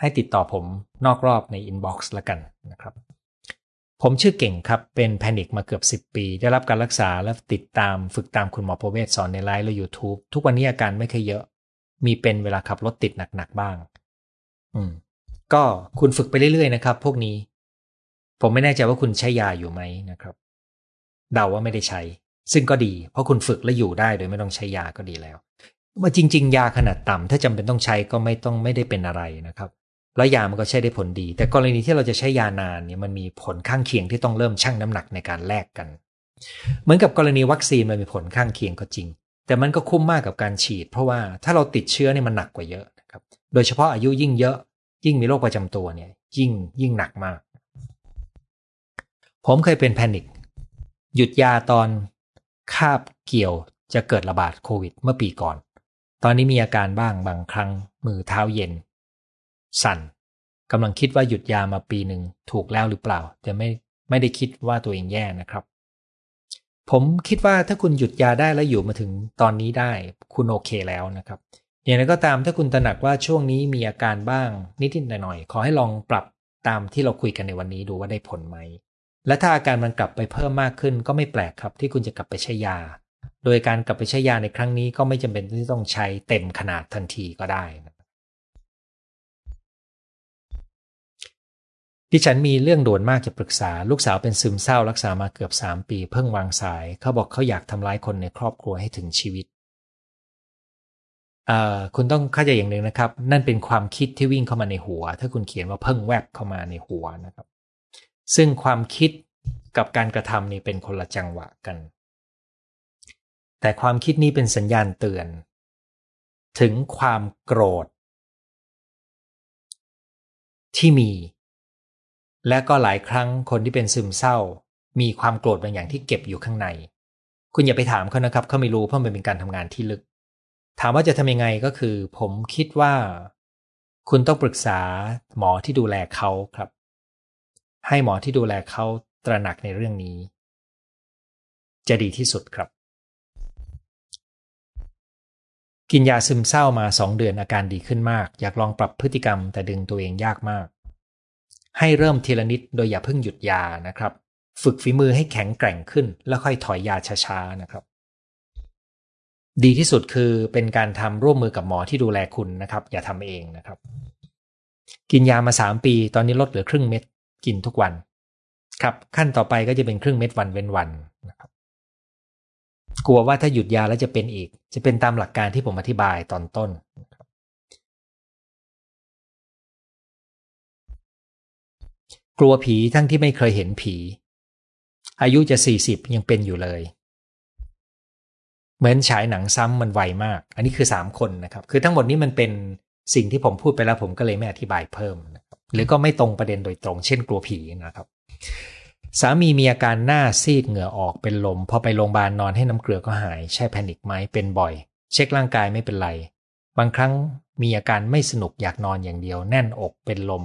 ให้ติดต่อผมนอกรอบใน inbox ละกันนะครับ ผมชื่อเก่งครับ เป็นแพนิคมาเกือบ 10 ปี ได้รับการรักษาและติดตามฝึกตามคุณหมอประเวศสอนในไลน์และ YouTube ทุกวันนี้อาการไม่เคยเยอะ มีเป็นเวลาขับรถติดหนักๆบ้าง อืม ก็คุณฝึกไปเรื่อยๆนะครับ พวกนี้ ผมไม่แน่ใจว่าคุณใช้ยาอยู่ไหมนะครับ เดาว่าไม่ได้ใช้ ซึ่งก็ดี เพราะคุณฝึกและอยู่ได้โดยไม่ต้องใช้ยาก็ดีแล้วว่าจริง ๆ ยาขนาดต่ำถ้าจำเป็นต้องใช้ก็ไม่ต้องไม่ได้เป็นอะไรนะครับ แล้วยามันก็ใช้ได้ผลดี แต่กรณีที่เราจะใช้ยานานเนี่ยมันมีผลข้างเคียงที่ต้องเริ่มชั่งน้ำหนักในการแลกกัน เหมือนกับกรณีวัคซีนมันมีผลข้างเคียงก็จริง แต่มันก็คุ้มมากกับการฉีด เพราะว่าถ้าเราติดเชื้อเนี่ยมันหนักกว่าเยอะนะครับโดยเฉพาะอายุยิ่งเยอะ ยิ่งมีโรคประจำตัวเนี่ย ยิ่งยิ่งหนักมาก ผมเคยเป็นแพนิคหยุดยาตอนคาบเกี่ยวจะเกิดระบาดโควิดเมื่อปีก่อน ตอนนี้มีอาการบ้างบางครั้งมือเท้าเย็น สั่นกำลังคิดว่าหยุดยามาปีหนึ่งถูกแล้วหรือเปล่า แต่ไม่ไม่ได้คิดว่าตัวเองแย่นะครับ ผมคิดว่าถ้าคุณหยุดยาได้แล้วอยู่มาถึงตอนนี้ได้ คุณโอเคแล้วนะครับอย่างไรก็ตามถ้าคุณตระหนักว่าช่วงนี้มีอาการบ้างนิดๆหน่อยๆขอให้ลองปรับตามที่เราคุยกันในวันนี้ดูว่าได้ผลไหม และถ้าอาการมันกลับไปเพิ่มมากขึ้นก็ไม่แปลกครับที่คุณจะกลับไปใช้ยา โดยการกลับไปใช้ยาในครั้งนี้ก็ไม่จำเป็นที่ต้องใช้เต็มขนาดทันทีก็ได้ ดิฉันมีเรื่องด่วนมากจะปรึกษา ลูกสาวเป็นซึมเศร้ารักษามาเกือบสามปี เพิ่งวางสาย เขาบอกเขาอยากทำร้ายคนในครอบครัวให้ถึงชีวิตคุณต้องเข้าใจอย่างหนึ่งนะครับ นั่นเป็นความคิดที่วิ่งเข้ามาในหัว ถ้าคุณเขียนว่าเพิ่งแวบเข้ามาในหัวนะครับ ซึ่งความคิดกับการกระทำนี่เป็นคนละจังหวะกัน แต่ความคิดนี้เป็นสัญญาณเตือน ถึงความโกรธ ที่มี และก็หลายครั้งคนที่เป็นซึมเศร้า มีความโกรธบางอย่างที่เก็บอยู่ข้างใน คุณอย่าไปถามเขานะครับเขาไม่รู้เพราะมันเป็นการทำงานที่ลึก ถามว่าจะทำยังไงก็คือ ผมคิดว่า คุณต้องปรึกษาหมอที่ดูแลเขาครับ ให้หมอที่ดูแลเขาตระหนักในเรื่องนี้ จะดีที่สุดครับ กินยาซึมเศร้ามาสองเดือนอาการดีขึ้นมาก อยากลองปรับพฤติกรรมแต่ดึงตัวเองยากมาก ให้เริ่มทีละนิดโดยอย่าเพิ่งหยุดยานะครับ ฝึกฝีมือให้แข็งแกร่งขึ้น แล้วค่อยถอยยาช้าๆนะครับ ดีที่สุดคือเป็นการทำร่วมมือกับหมอที่ดูแลคุณนะครับ อย่าทำเองนะครับ กินยามาสามปี ตอนนี้ลดเหลือครึ่งเม็ดกินทุกวัน ครับ ขั้นต่อไปก็จะเป็นครึ่งเม็ดวันเว้นวันนะครับกลัวว่าถ้าหยุดยาแล้วจะเป็นอีก จะเป็นตามหลักการที่ผมอธิบายตอนต้น กลัวผีทั้งที่ไม่เคยเห็นผี อายุจะสี่สิบยังเป็นอยู่เลย เหมือนฉายหนังซ้ำมันไวมาก อันนี้คือสามคนนะครับ คือทั้งหมดนี้มันเป็นสิ่งที่ผมพูดไปแล้วผมก็เลยไม่อธิบายเพิ่ม หรือก็ไม่ตรงประเด็นโดยตรง เช่นกลัวผีนะครับ สามีมีอาการหน้าซีดเหงื่อออกเป็นลม พอไปโรงพยาบาลนอนให้น้ำเกลือก็หาย ใช่แพนิคไหมเป็นบ่อย เช็คร่างกายไม่เป็นไร บางครั้งมีอาการไม่สนุกอยากนอนอย่างเดียว แน่นอกเป็นลม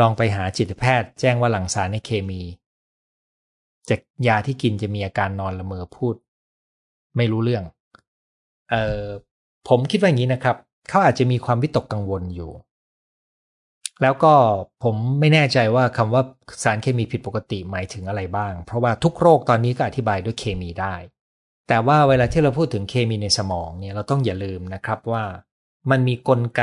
ลองไปหาจิตแพทย์แจ้งว่าหลังสารในเคมี จากยาที่กินจะมีอาการนอนละเมอพูด ไม่รู้เรื่อง เอ่อผมคิดว่าอย่างนี้นะครับ เขาอาจจะมีความวิตกกังวลอยู่ แล้วก็ผมไม่แน่ใจว่าคำว่าสารเคมีผิดปกติหมายถึงอะไรบ้าง เพราะว่าทุกโรคตอนนี้ก็อธิบายด้วยเคมีได้ แต่ว่าเวลาที่เราพูดถึงเคมีในสมองเนี่ยเราต้องอย่าลืมนะครับว่ามันมีกลไก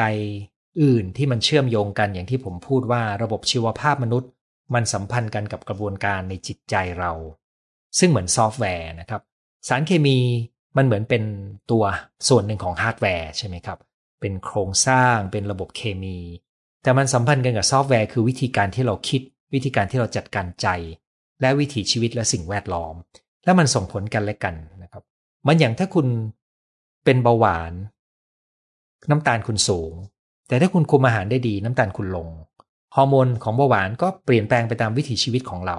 อื่นที่มันเชื่อมโยงกันอย่างที่ผมพูดว่าระบบชีวภาพมนุษย์ มันสัมพันธ์กันกับกระบวนการในจิตใจเรา ซึ่งเหมือนซอฟต์แวร์นะครับ สารเคมีมันเหมือนเป็นตัวส่วนหนึ่งของฮาร์ดแวร์ใช่ไหมครับ เป็นโครงสร้างเป็นระบบเคมี แต่มันสัมพันธ์กันกับซอฟต์แวร์คือวิธีการที่เราคิด วิธีการที่เราจัดการใจ และวิถีชีวิตและสิ่งแวดล้อม แล้วมันส่งผลกันและกันนะครับ มันอย่างถ้าคุณเป็นเบาหวาน น้ำตาลคุณสูง แต่ถ้าคุณคุมอาหารได้ดีน้ำตาลคุณลง ฮอร์โมนของเบาหวานก็เปลี่ยนแปลงไปตามวิถีชีวิตของเรา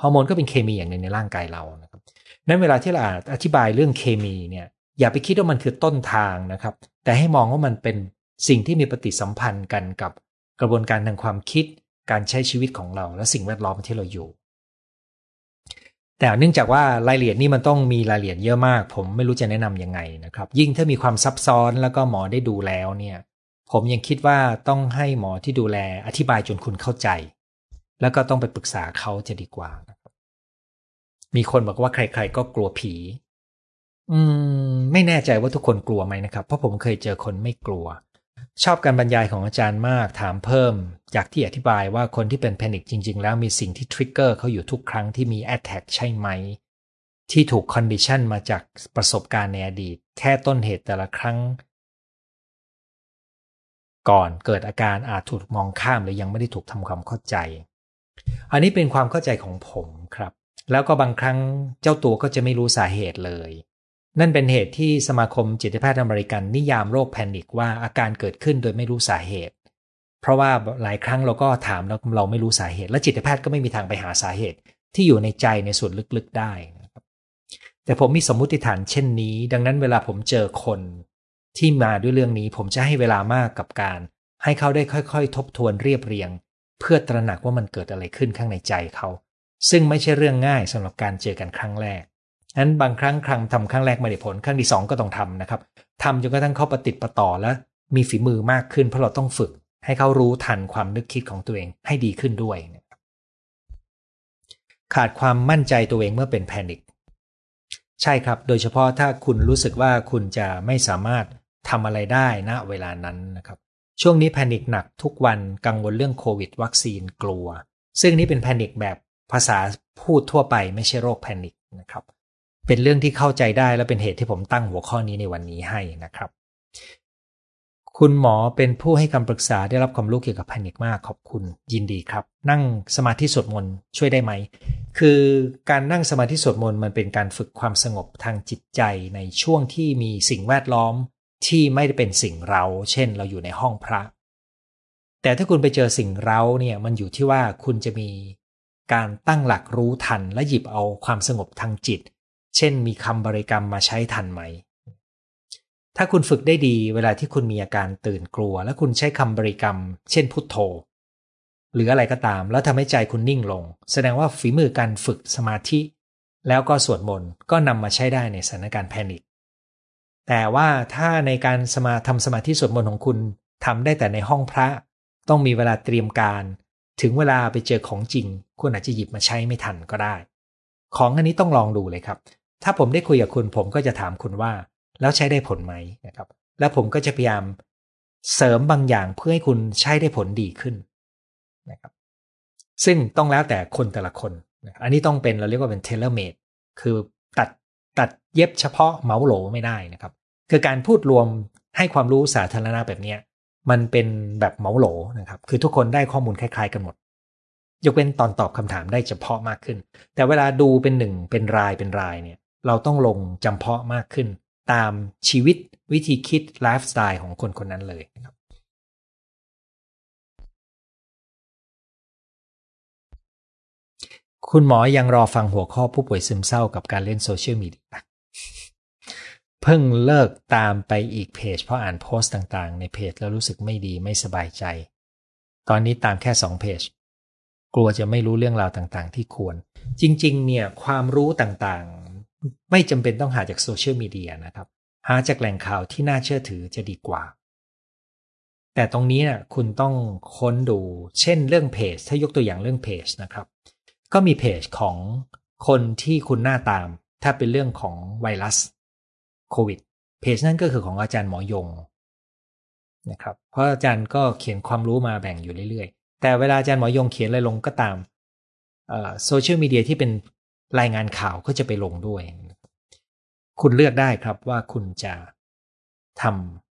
ฮอร์โมนก็เป็นเคมีอย่างหนึ่งในร่างกายเรานะครับนั้นเวลาที่เราอธิบายเรื่องเคมีเนี่ยอย่าไปคิดว่ามันคือต้นทางนะครับ แต่ให้มองว่ามันเป็นสิ่งที่มีปฏิสัมพันธ์กันกับกระบวนการทางความคิด การใช้ชีวิตของเรา และสิ่งแวดล้อมที่เราอยู่ แต่เนื่องจากว่ารายละเอียดนี่มันต้องมีรายละเอียดเยอะมาก ผมไม่รู้จะแนะนํำยังไงนะครับ ยิ่งถ้ามีความซับซ้อนแล้วก็หมอได้ดูแล้วเนี่ย ผมยังคิดว่าต้องให้หมอที่ดูแลอธิบายจนคุณเข้าใจ แล้วก็ต้องไปปรึกษาเขาจะดีกว่า มีคนบอกว่าใคร ๆ ก็กลัวผี อืม ไม่แน่ใจว่าทุกคนกลัวไหมนะครับ เพราะผมเคยเจอคนไม่กลัว ชอบการบรรยายของอาจารย์มากถามเพิ่ม จากที่อธิบายว่าคนที่เป็นแพนิคจริง ๆ แล้วมีสิ่งที่ trigger เขาอยู่ทุกครั้งที่มี attack ใช่ไหมที่ถูก condition มาจากประสบการณ์ในอดีต แค่ต้นเหตุแต่ละครั้ง ก่อนเกิดอาการอาจถูกมองข้ามหรือยังไม่ได้ถูกทำความเข้าใจ อันนี้เป็นความเข้าใจของผมครับ แล้วก็บางครั้งเจ้าตัวก็จะไม่รู้สาเหตุเลย นั่นเป็นเหตุที่สมาคมจิตแพทย์อเมริกันนิยามโรคแพนิคว่าอาการเกิดขึ้นโดยไม่รู้สาเหตุ เพราะว่าหลายครั้งเราก็ถามแล้วเราไม่รู้สาเหตุ และจิตแพทย์ก็ไม่มีทางไปหาสาเหตุ ที่อยู่ในใจในส่วนลึกๆได้แต่ผมมีสมมุติฐานเช่นนี้ ดังนั้นเวลาผมเจอคน ที่มาด้วยเรื่องนี้ผมจะให้เวลามากกับการ ให้เขาได้ค่อยๆ ทบทวนเรียบเรียง เพื่อตระหนักว่ามันเกิดอะไรขึ้นข้างในใจเขา ซึ่งไม่ใช่เรื่องง่ายสำหรับการเจอกันครั้งแรกนั้นบางครั้งครั้งทำครั้งแรกไม่ได้ผลครั้งที่สองก็ต้องทำนะครับทำจนกระทั่งเขาปฏิติประต่อแล้วมีฝีมือมากขึ้น เพราะเราต้องฝึก ให้เขารู้ทันความนึกคิดของตัวเองให้ดีขึ้นด้วย ขาดความมั่นใจตัวเองเมื่อเป็นแพนิคใช่ครับ โดยเฉพาะถ้าคุณรู้สึกว่าคุณจะไม่สามารถ ทำอะไรได้ณนะเวลานั้นนะครับ ช่วงนี้แพนิคหนักทุกวันกังวลเรื่องโควิด วัคซีนกลัว ซึ่งนี่เป็นแพนิคแบบภาษาพูดทั่วไปไม่ใช่โรคแพนิคนะครับ เป็นเรื่องที่เข้าใจได้และเป็นเหตุที่ผมตั้งหัวข้อนี้ในวันนี้ให้นะครับ คุณหมอเป็นผู้ให้คำปรึกษาได้รับความรู้เกี่ยวกับแพนิคมากขอบคุณยินดีครับ นั่งสมาธิสวดมนต์ช่วยได้ไหม คือการนั่งสมาธิสวดมนต์มันเป็นการฝึกความสงบทางจิตใจในช่วงที่มีสิ่งแวดล้อม ที่ไม่ได้เป็นสิ่งเรา เช่นเราอยู่ในห้องพระ แต่ถ้าคุณไปเจอสิ่งเราเนี่ยมันอยู่ที่ว่าคุณจะมีการตั้งหลักรู้ทันและหยิบเอาความสงบทางจิต เช่นมีคำบริกรรมมาใช้ทันไหม ถ้าคุณฝึกได้ดีเวลาที่คุณมีอาการตื่นกลัว และคุณใช้คำบริกรรม เช่นพุทโธ หรืออะไรก็ตาม แล้วทำให้ใจคุณนิ่งลง แสดงว่าฝีมือการฝึกสมาธิ แล้วก็สวดมนต์ก็นำมาใช้ได้ในสถานการณ์แพนิค แต่ว่าถ้าในการสมาทำสมาธิสวดมนต์ของคุณทำได้แต่ในห้องพระ ต้องมีเวลาเตรียมการ ถึงเวลาไปเจอของจริง คุณอาจจะหยิบมาใช้ไม่ทันก็ได้ ของอันนี้ต้องลองดูเลยครับ ถ้าผมได้คุยกับคุณผมก็จะถามคุณว่า แล้วใช้ได้ผลไหมนะครับ แล้วผมก็จะพยายามเสริมบางอย่างเพื่อให้คุณใช้ได้ผลดีขึ้นนะครับซึ่งต้องแล้วแต่คนแต่ละคน อันนี้ต้องเป็นเราเรียกว่าเป็น tailor-made คือตัดตัดเย็บเฉพาะเหมาโหลไม่ได้นะครับ คือการพูดรวมให้ความรู้สาธารณะแบบนี้มันเป็นแบบเหมาโหลนะครับ คือทุกคนได้ข้อมูลคล้าย ๆ กันหมด ยกเป็นตอนตอบคำถามได้เฉพาะมากขึ้น แต่เวลาดูเป็นหนึ่งเป็นรายเป็นรายเนี่ย เราต้องลงจำเพาะมากขึ้น ตามชีวิตวิธีคิดไลฟ์สไตล์ของคนคนนั้นเลยครับคุณหมอยังรอฟังหัวข้อผู้ป่วยซึมเศร้ากับการเล่นโซเชียลมีเดีย เพิ่งเลิกตามไปอีกเพจ เพราะอ่านโพสต์ต่างๆ ในเพจแล้วรู้สึกไม่ดีไม่สบายใจ ตอนนี้ตามแค่สองเพจ กลัวจะไม่รู้เรื่องราวต่างๆ ที่ควร จริง ๆ เนี่ยความรู้ต่างๆ ไม่จำเป็นต้องหาจากโซเชียลมีเดียนะครับ หาจากแหล่งข่าวที่น่าเชื่อถือจะดีกว่า แต่ตรงนี้นะ่ะคุณต้องค้นดู เช่นเรื่องเพจ ถ้ายกตัวอย่างเรื่องเพจนะครับ ก็มีเพจของคนที่คุณหน้าตาม ถ้าเป็นเรื่องของไวรัส โควิด เพจนั้นก็คือของอาจารย์หมอยงนะครับ เพราะอาจารย์ก็เขียนความรู้มาแบ่งอยู่เรื่อยๆ แต่เวลาอาจารย์หมอยงเขียนอะไรลงก็ตามโซเชียลมีเดียที่เป็นรายงานข่าวก็จะไปลงด้วย คุณเลือกได้ครับว่าคุณจะท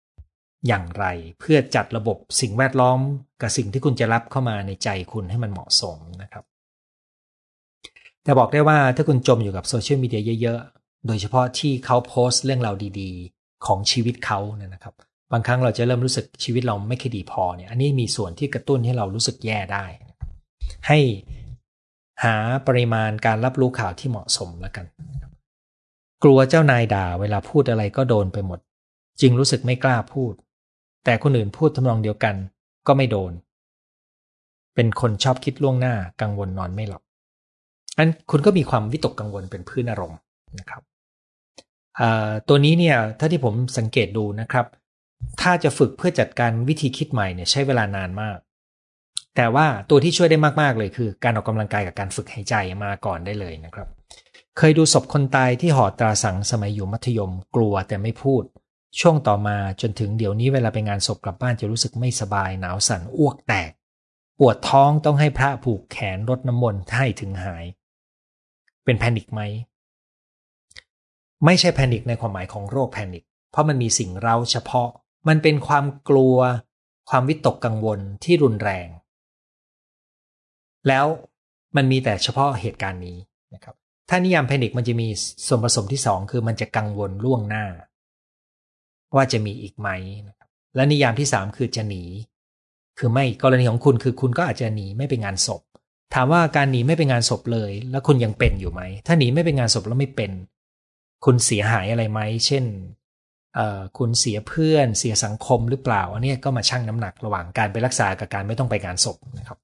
ำอย่างไร เพื่อจัดระบบสิ่งแวดล้อม กับสิ่งที่คุณจะรับเข้ามาในใจคุณให้มันเหมาะสมนะครับ แต่บอกได้ว่าถ้าคุณจมอยู่กับโซเชียลมีเดียเยอะ โดยเฉพาะที่เขาโพสต์เรื่องราวดีๆ ของชีวิตเขาเนี่ยนะครับ บางครั้งเราจะเริ่มรู้สึกชีวิตเราไม่ค่อยดีพอเนี่ย อันนี้มีส่วนที่กระตุ้นให้เรารู้สึกแย่ได้ ให้หาปริมาณการรับรู้ข่าวที่เหมาะสมแล้วกัน กลัวเจ้านายด่าเวลาพูดอะไรก็โดนไปหมดจริงรู้สึกไม่กล้าพูด แต่คนอื่นพูดทำนองเดียวกันก็ไม่โดน เป็นคนชอบคิดล่วงหน้ากังวลนอนไม่หลับอันคุณก็มีความวิตกกังวลเป็นพื้นอารมณ์นะครับ ตัวนี้เนี่ยถ้าที่ผมสังเกตดูนะครับ ถ้าจะฝึกเพื่อจัดการวิธีคิดใหม่เนี่ยใช้เวลานานมาก แต่ว่าตัวที่ช่วยได้มากๆเลยคือ การออกกำลังกายกับการฝึกหายใจมาก่อนได้เลยนะครับ เคยดูศพคนตายที่ห่อตราสังสมัยอยู่มัธยม กลัวแต่ไม่พูด ช่วงต่อมาจนถึงเดี๋ยวนี้เวลาไปงานศพกลับบ้านจะรู้สึกไม่สบายหนาวสั่นอ้วกแตก ปวดท้องต้องให้พระผูกแขนรดน้ำมนต์ให้ถึงหาย เป็นแพนิคไหม ไม่ใช่แพนิคในความหมายของโรคแพนิคเพราะมันมีสิ่งเร้าเฉพาะ มันเป็นความกลัว ความวิตกกังวลที่รุนแรง แล้วมันมีแต่เฉพาะเหตุการณ์นี้นะครับถ้านิยามแพนิคมันจะมีส่วนผสมที่สองคือมันจะกังวลล่วงหน้า ว่าจะมีอีกไหมนะครับและนิยามที่สามคือจะหนี คือไม่กรณีของคุณคือคุณก็อาจจะหนีไม่ไปงานศพ ถามว่าการหนีไม่ไปงานศพเลย แล้วคุณยังเป็นอยู่ไหมถ้าหนีไม่ไปงานศพแล้วไม่เป็น คุณเสียหายอะไรไหม เช่นคุณเสียเพื่อนเสียสังคมหรือเปล่า อันนี้ก็มาชั่งน้ำหนักระหว่างการไปรักษากับการไม่ต้องไปงานศพนะครับ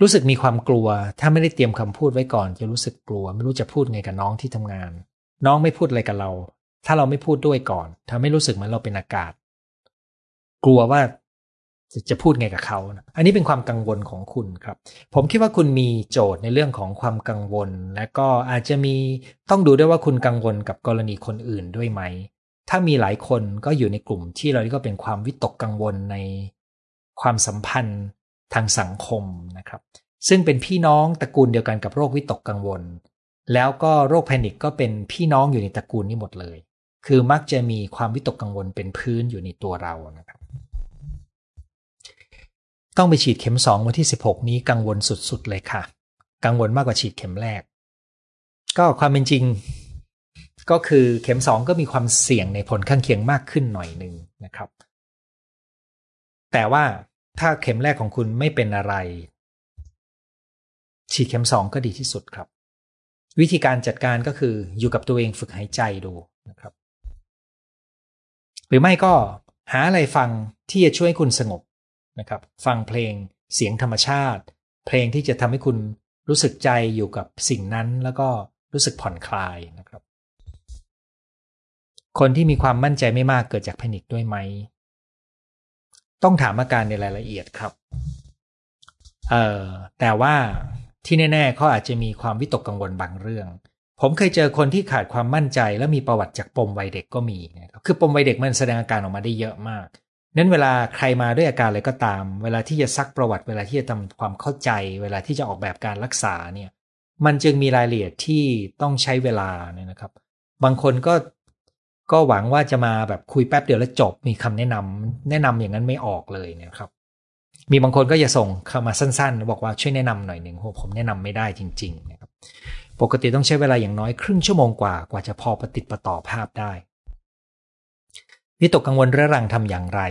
รู้สึกมีความกลัว ถ้าไม่ได้เตรียมคำพูดไว้ก่อน จะรู้สึกกลัว ไม่รู้จะพูดไงกับน้องที่ทำงาน น้องไม่พูดอะไรกับเรา ถ้าเราไม่พูดด้วยก่อนทำให้รู้สึกเหมือนเราเป็นอากาศ กลัวว่า จะพูดไงกับเขานะอันนี้เป็นความกังวลของคุณครับ ผมคิดว่าคุณมีโจทย์ในเรื่องของความกังวล และก็อาจจะมีต้องดูด้วยว่าคุณกังวลกับกรณีคนอื่นด้วยไหม ถ้ามีหลายคนก็อยู่ในกลุ่มที่เราเรียกว่าเป็นความวิตกกังวลในความสัมพันธ์ทางสังคมนะครับ ซึ่งเป็นพี่น้องตระกูลเดียวกันกับโรควิตกกังวล แล้วก็โรคแพนิคก็เป็นพี่น้องอยู่ในตระกูลนี้หมดเลย คือมักจะมีความวิตกกังวลเป็นพื้นอยู่ในตัวเรานะครับ ต้องไปฉีดเข็มสองวันที่ 16 นี้กังวลสุดๆเลยค่ะ กังวลมากกว่าฉีดเข็มแรก ก็ความเป็นจริง ก็คือเข็มสองก็มีความเสี่ยงในผลข้างเคียงมากขึ้นหน่อยหนึ่งนะครับ แต่ว่าถ้าเข็มแรกของคุณไม่เป็นอะไร ฉีดเข็มสองก็ดีที่สุดครับ วิธีการจัดการก็คืออยู่กับตัวเองฝึกหายใจดูนะครับ หรือไม่ก็หาอะไรฟังที่จะช่วยคุณสงบ นะครับฟังเพลงเสียงธรรมชาติ เพลงที่จะทำให้คุณรู้สึกใจอยู่กับสิ่งนั้นแล้วก็รู้สึกผ่อนคลายนะครับ คนที่มีความมั่นใจไม่มากเกิดจากแพนิคด้วยไหม ต้องถามอาการในรายละเอียดครับเอ่อแต่ว่าที่แน่ๆเขาอาจจะมีความวิตกกังวลบางเรื่อง ผมเคยเจอคนที่ขาดความมั่นใจ และมีประวัติจากปมวัยเด็กก็มีนะครับคือปมวัยเด็กมันแสดงอาการออกมาได้เยอะมาก นั้นเวลาใครมาด้วยอาการอะไรก็ตาม เวลาที่จะซักประวัติ เวลาที่จะทำความเข้าใจ เวลาที่จะออกแบบการรักษาเนี่ย มันจึงมีรายละเอียดที่ต้องใช้เวลาเนี่ยนะครับ บางคนก็ก็หวังว่าจะมาแบบคุยแป๊บเดียวแล้วจบมีคำแนะนำแนะนำอย่างนั้นไม่ออกเลยเนี่ยครับ มีบางคนก็จะส่งเข้ามาสั้นๆ บอกว่าช่วยแนะนำหน่อยหนึ่งโหผมแนะนำไม่ได้จริง ๆ นะครับ ปกติต้องใช้เวลาอย่างน้อยครึ่งชั่วโมงกว่ากว่าจะพอปฏิติประต่อภาพได้ วิตกกังวลเรื้อรังทำอย่างไร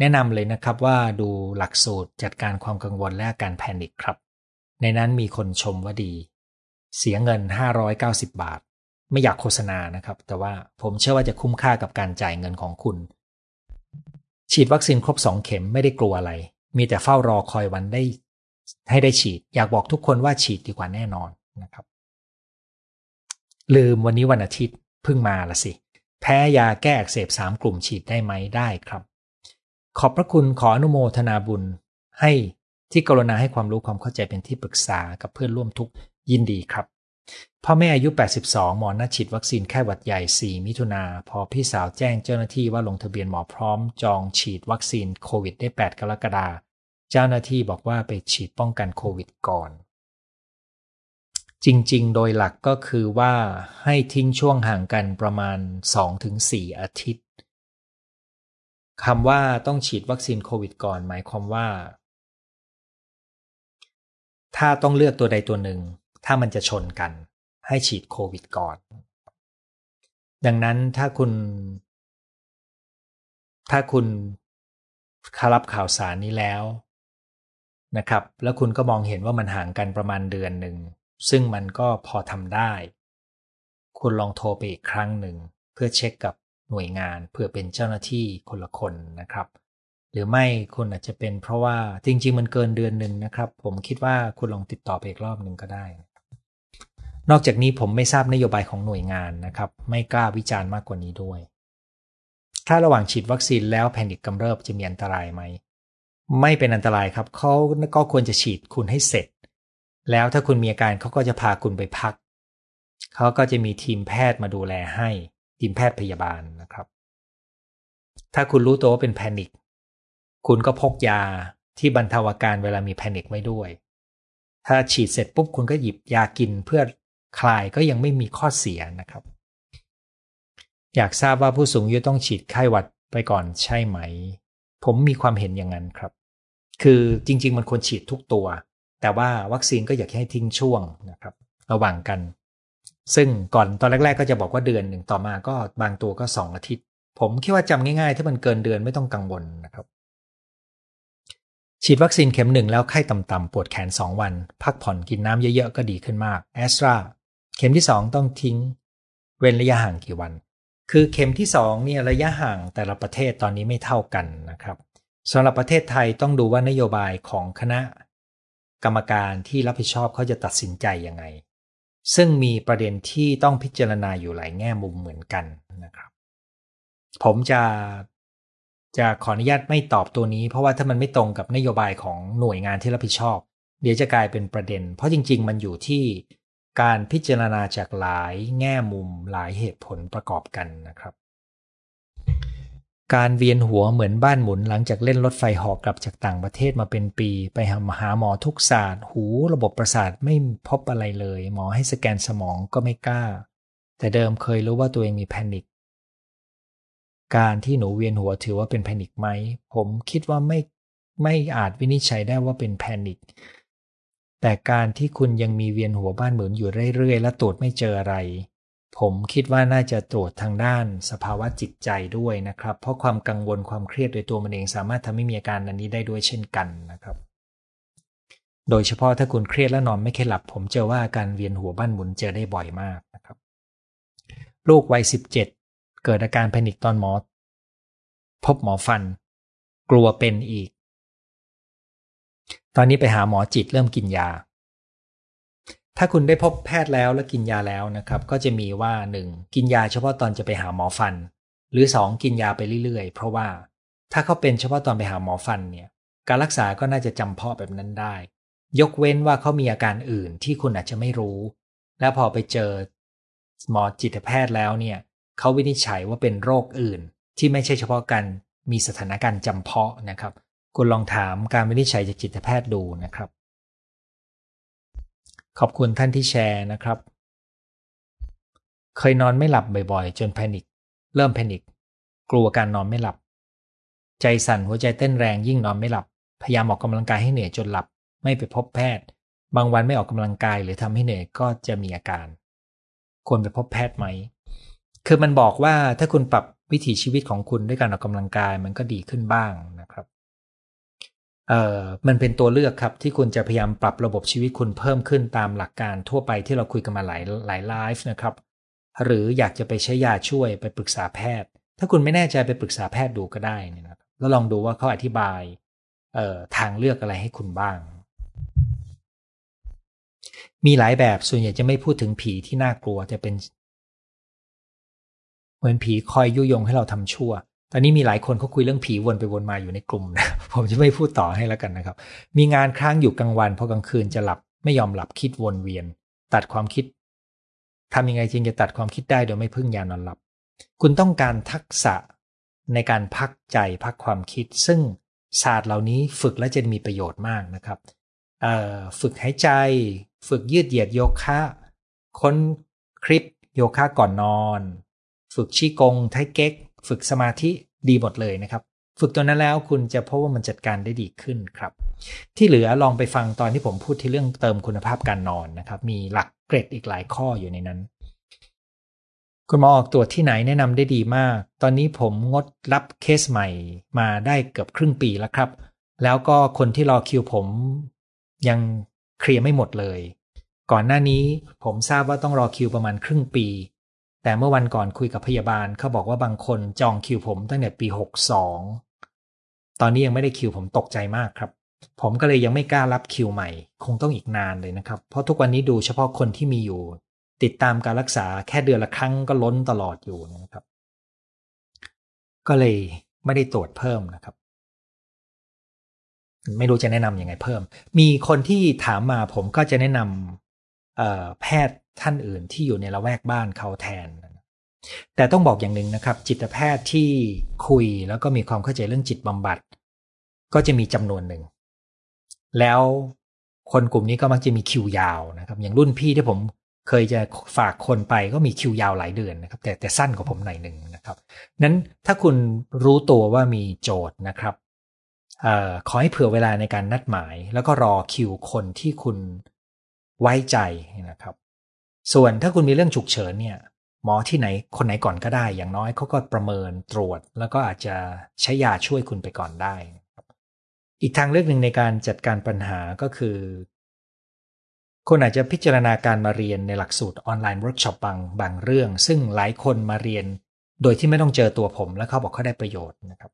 แนะนำเลยนะครับว่าดูหลักสูตรจัดการความกังวลและการแพนิคครับ ในนั้นมีคนชมว่าดี เสียเงิน 590 บาท ไม่อยากโฆษณานะครับ แต่ว่าผมเชื่อว่าจะคุ้มค่ากับการจ่ายเงินของคุณ ฉีดวัคซีนครบ 2 เข็มไม่ได้กลัวอะไร มีแต่เฝ้ารอคอยวันได้ ให้ได้ฉีด อยากบอกทุกคนว่าฉีดดีกว่าแน่นอนนะครับ ลืมวันนี้วันอาทิตย์เพิ่งมาละสิ แพ้ยาแก้อักเสบสามกลุ่มฉีดได้ไหมได้ครับ ขอบพระคุณขออนุโมทนาบุญให้ที่กรุณาให้ความรู้ความเข้าใจเป็นที่ปรึกษากับเพื่อนร่วมทุกยินดีครับพ่อแม่อายุ 82 หมอนัดฉีดวัคซีนแค่หวัดใหญ่ 4 มิถุนาพอพี่สาวแจ้งเจ้าหน้าที่ว่าลงทะเบียนหมอพร้อมจองฉีดวัคซีนโควิดได้ 8 กรกฎาเจ้าหน้าที่บอกว่าไปฉีดป้องกันโควิดก่อน จริงๆ โดยหลักก็คือว่าให้ทิ้งช่วงห่างกันประมาณ 2-4 อาทิตย์คำว่าต้องฉีดวัคซีนโควิดก่อน หมายความว่า ถ้าต้องเลือกตัวใดตัวหนึ่ง ถ้ามันจะชนกัน ให้ฉีดโควิดก่อน ดังนั้นถ้าคุณ ถ้าคุณคารับข่าวสารนี้แล้วนะครับ แล้วคุณก็มองเห็นว่ามันห่างกันประมาณเดือนหนึ่ง ซึ่งมันก็พอทำได้ คุณลองโทรไปอีกครั้งหนึ่ง เพื่อเช็คกับหน่วยงานเพื่อเป็นเจ้าหน้าที่คนละคนนะครับ หรือไม่คุณอาจจะเป็นเพราะว่าจริง ๆ มันเกินเดือนหนึ่งนะครับ ผมคิดว่าคุณลองติดต่อไปอีกรอบหนึ่งก็ได้ นอกจากนี้ผมไม่ทราบนโยบายของหน่วยงานนะครับ ไม่กล้าวิจารณ์มากกว่านี้ด้วย ถ้าระหว่างฉีดวัคซีนแล้วแพนิคกำเริบจะมีอันตรายไหมไม่เป็นอันตรายครับเขาก็ควรจะฉีดคุณให้เสร็จ แล้วถ้าคุณมีอาการเขาก็จะพาคุณไปพัก เขาก็จะมีทีมแพทย์มาดูแลให้ ทีมแพทย์พยาบาลนะครับ ถ้าคุณรู้ตัวว่าเป็นแพนิค คุณก็พกยาที่บรรเทาอาการเวลามีแพนิคไว้ด้วย ถ้าฉีดเสร็จปุ๊บคุณก็หยิบยากินเพื่อคลายก็ยังไม่มีข้อเสียนะครับ อยากทราบว่าผู้สูงอายุต้องฉีดไข้หวัดไปก่อนใช่ไหม ผมมีความเห็นอย่างนั้นครับ คือจริง ๆ มันควรฉีดทุกตัว แต่ว่าวัคซีนก็อยากให้ทิ้งช่วงนะครับ ระหว่างกัน ซึ่งก่อนตอนแรก ๆ ก็จะบอกว่าเดือนหนึ่งต่อมาก็บางตัวก็สองอาทิตย์ ผมคิดว่าจำง่ายๆ ถ้ามันเกินเดือนไม่ต้องกังวลนะครับ ฉีดวัคซีนเข็มหนึ่งแล้วไข้ต่ำๆปวดแขน 2 วัน พักผ่อนกินน้ำเยอะๆ ก็ดีขึ้นมากแอสตราเข็มที่ 2 ต้องทิ้ง เว้นระยะห่างกี่วัน คือเข็มที่2เนี่ยระยะห่างแต่ละประเทศตอนนี้ไม่เท่ากันนะครับสำหรับประเทศไทยต้องดูว่านโยบายของคณะ กรรมการที่รับผิดชอบเขาจะตัดสินใจยังไง ซึ่งมีประเด็นที่ต้องพิจารณาอยู่หลายแง่มุมเหมือนกันนะครับ ผมจะจะขออนุญาตไม่ตอบตัวนี้ เพราะว่าถ้ามันไม่ตรงกับนโยบายของหน่วยงานที่รับผิดชอบ เดี๋ยวจะกลายเป็นประเด็น เพราะจริง ๆ มันอยู่ที่การพิจารณาจากหลายแง่มุมหลายเหตุผลประกอบกันนะครับ การเวียนหัวเหมือนบ้านหมุนหลังจากเล่นรถไฟหอกกลับจากต่างประเทศมาเป็นปี ไปหาหาหมอทุกศาสตร์ หูระบบประสาทไม่พบอะไรเลย หมอให้สแกนสมองก็ไม่กล้า แต่เดิมเคยรู้ว่าตัวเองมีแพนิคการที่หนูเวียนหัวถือว่าเป็นแพนิคไหม ผมคิดว่าไม่ไม่อาจวินิจฉัยได้ว่าเป็นแพนิคแต่การที่คุณยังมีเวียนหัวบ้านเหมือนอยู่เรื่อยๆ และตรวจไม่เจออะไร ผมคิดว่าน่าจะตรวจทางด้านสภาวะจิตใจด้วยนะครับ เพราะความกังวลความเครียดโดยตัวมันเองสามารถทำให้มีอาการนันนี้ได้ด้วยเช่นกันนะครับ โดยเฉพาะถ้าคุณเครียดและนอนไม่ค่อยหลับ ผมเจอว่าอาการเวียนหัวบ้านหมุนเจอได้บ่อยมากนะครับ ลูกวัยสิบเจ็ดเกิดอาการแพนิคตอนหมอ พบหมอฟัน กลัวเป็นอีก ตอนนี้ไปหาหมอจิตเริ่มกินยา ถ้าคุณได้พบแพทย์แล้วและกินยาแล้วนะครับ ก็จะมีว่า 1. กินยาเฉพาะตอนจะไปหาหมอฟัน หรือ 2. กินยาไปเรื่อยๆ เพราะว่าถ้าเขาเป็นเฉพาะตอนไปหาหมอฟันเนี่ยการรักษาก็น่าจะจำเพาะแบบนั้นได้ ยกเว้นว่าเขามีอาการอื่นที่คุณอาจจะไม่รู้ แล้วพอไปเจอหมอจิตแพทย์แล้วเนี่ยเขาวินิจฉัยว่าเป็นโรคอื่น ที่ไม่ใช่เฉพาะการมีสถานการณ์จำเพาะนะครับ คุณลองถามการวินิจฉัยจากจิตแพทย์ดูนะครับ ขอบคุณท่านที่แชร์นะครับ เคยนอนไม่หลับบ่อยๆ จนแพนิคเริ่มแพนิคกลัวการนอนไม่หลับ ใจสั่นหัวใจเต้นแรงยิ่งนอนไม่หลับ พยายามออกกำลังกายให้เหนื่อยจนหลับ ไม่ไปพบแพทย์ บางวันไม่ออกกำลังกายหรือทำให้เหนื่อยก็จะมีอาการ ควรไปพบแพทย์ไหม คือมันบอกว่าถ้าคุณปรับวิถีชีวิตของคุณด้วยการออกกำลังกายมันก็ดีขึ้นบ้างนะครับ เอ่อมันเป็นตัวเลือกครับที่คุณจะพยายามปรับระบบชีวิตคุณเพิ่มขึ้นตามหลักการทั่วไปที่เราคุยกันมาหลายหลายไลฟ์นะครับ หรืออยากจะไปใช้ยาช่วยไปปรึกษาแพทย์ ถ้าคุณไม่แน่ใจไปปรึกษาแพทย์ดูก็ได้นะครับแล้วลองดูว่าเขาอธิบายเอ่อทางเลือกอะไรให้คุณบ้าง มีหลายแบบส่วนใหญ่จะไม่พูดถึงผีที่น่ากลัวแต่เป็น เหมือนผีคอยยุยงให้เราทำชั่ว อนนี้มีหลายคนเขาคุยเรื่องผีวนไปวนมาอยู่ในกลุ่มนะผมจะไม่พูดต่อให้แล้วกันนะครับ มีงานค้างอยู่กลางวันพอกลางคืนจะหลับไม่ยอมหลับคิดวนเวียน ตัดความคิดทำยังไงจึงจะตัดความคิดได้โดยไม่พึ่งยานอนหลับ คุณต้องการทักษะในการพักใจพักความคิด ซึ่งศาสตร์เหล่านี้ฝึกและจะมีประโยชน์มากนะครับฝึกหายใจ ฝึกยืดเหยียดโยคะค้นคลิปโยคะก่อนนอน ฝึกชีกงไทเก๊ก ฝึกสมาธิ ดีหมดเลยนะครับ ฝึกตัวนั้นแล้วคุณจะพบว่ามันจัดการได้ดีขึ้นครับ ที่เหลือลองไปฟังตอนที่ผมพูดที่เรื่องเติมคุณภาพการนอนนะครับ มีหลักเกรดอีกหลายข้ออยู่ในนั้น คุณหมอออกตรวจที่ไหนแนะนำได้ดีมาก ตอนนี้ผมงดรับเคสใหม่มาได้เกือบครึ่งปีแล้วครับ แล้วก็คนที่รอคิวผมยังเคลียร์ไม่หมดเลย ก่อนหน้านี้ผมทราบว่าต้องรอคิวประมาณครึ่งปี แต่เมื่อวันก่อนคุยกับพยาบาลเขาบอกว่าบางคนจองคิวผมตั้งแต่ปีตอนนี้ยังไม่ได้คิวผมตกใจมากครับ ผมก็เลยยังไม่กล้ารับคิวใหม่ คงต้องอีกนานเลยนะครับ เพราะทุกวันนี้ดูเฉพาะคนที่มีอยู่ ติดตามการรักษาแค่เดือนละครั้งก็ล้นตลอดอยู่นะครับ ก็เลยไม่ได้ตรวจเพิ่มนะครับ ไม่รู้จะแนะนำยังไงเพิ่ม มีคนที่ถามมาผมก็จะแนะนำ แพทย์ท่านอื่นที่อยู่ในละแวกบ้านเขาแทน แต่ต้องบอกอย่างหนึ่งนะครับ จิตแพทย์ที่คุยแล้วก็มีความเข้าใจเรื่องจิตบำบัด ก็จะมีจำนวนหนึ่ง แล้วคนกลุ่มนี้ก็มักจะมีคิวยาวนะครับ อย่างรุ่นพี่ที่ผมเคยจะฝากคนไปก็มีคิวยาวหลายเดือนนะครับ แต่แต่สั้นกว่าผมหน่อยหนึ่งนะครับนั้นถ้าคุณรู้ตัวว่ามีโจทย์นะครับออขอให้เผื่อเวลาในการนัดหมาย แล้วก็รอคิวคนที่คุณ ไว้ใจนะครับ ส่วนถ้าคุณมีเรื่องฉุกเฉินเนี่ยหมอที่ไหนคนไหนก่อนก็ได้ อย่างน้อยเขาก็ประเมินตรวจ แล้วก็อาจจะใช้ยาช่วยคุณไปก่อนได้ อีกทางเลือกหนึ่งในการจัดการปัญหาก็คือคุณอาจจะพิจารณาการมาเรียนในหลักสูตรออนไลน์เวิร์กช็อปบางบางเรื่อง ซึ่งหลายคนมาเรียน โดยที่ไม่ต้องเจอตัวผมแล้วเขาบอกเขาได้ประโยชน์นะครับ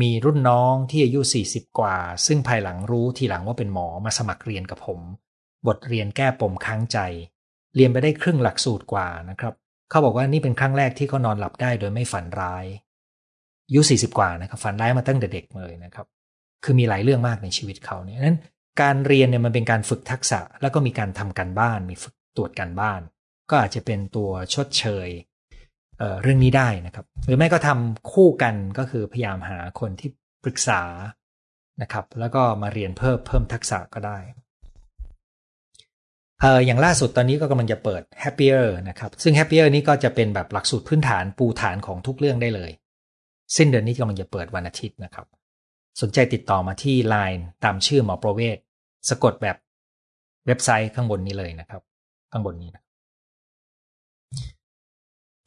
มีรุ่นน้องที่อายุ 40 กว่า ซึ่งภายหลังรู้ทีหลังว่าเป็นหมอมาสมัครเรียนกับผม บทเรียนแก้ปมค้างใจ เรียนไปได้ครึ่งหลักสูตรกว่านะครับ เขาบอกว่านี่เป็นครั้งแรกที่เขานอนหลับได้โดยไม่ฝันร้ายอายุ40 กว่านะครับฝันร้ายมาตั้งแต่เด็กเลยนะครับ คือมีหลายเรื่องมากในชีวิตเขาเนี่ยนั้นการเรียนเนี่ยมันเป็นการฝึกทักษะ แล้วก็มีการทำการบ้าน มีฝึกตรวจการบ้าน ก็อาจจะเป็นตัวชดเชยเเรื่องนี้ได้นะครับ หรือไม่ก็ทำคู่กันก็คือพยายามหาคนที่ปรึกษานะครับ แล้วก็มาเรียนเพิ่มเพิ่มทักษะก็ได้ เอออย่างล่าสุดตอนนี้ก็กำลังจะเปิด Happier นะครับ ซึ่ง Happier นี้ก็จะเป็นแบบหลักสูตรพื้นฐานปูฐานของทุกเรื่องได้เลย สิ้นเดือนนี้กำลังจะเปิดวันอาทิตย์นะครับ สนใจติดต่อมาที่ Line ตามชื่อหมอประเวศสะกดแบบเว็บไซต์ข้างบนนี้เลยนะครับ ข้างบนนี้นะ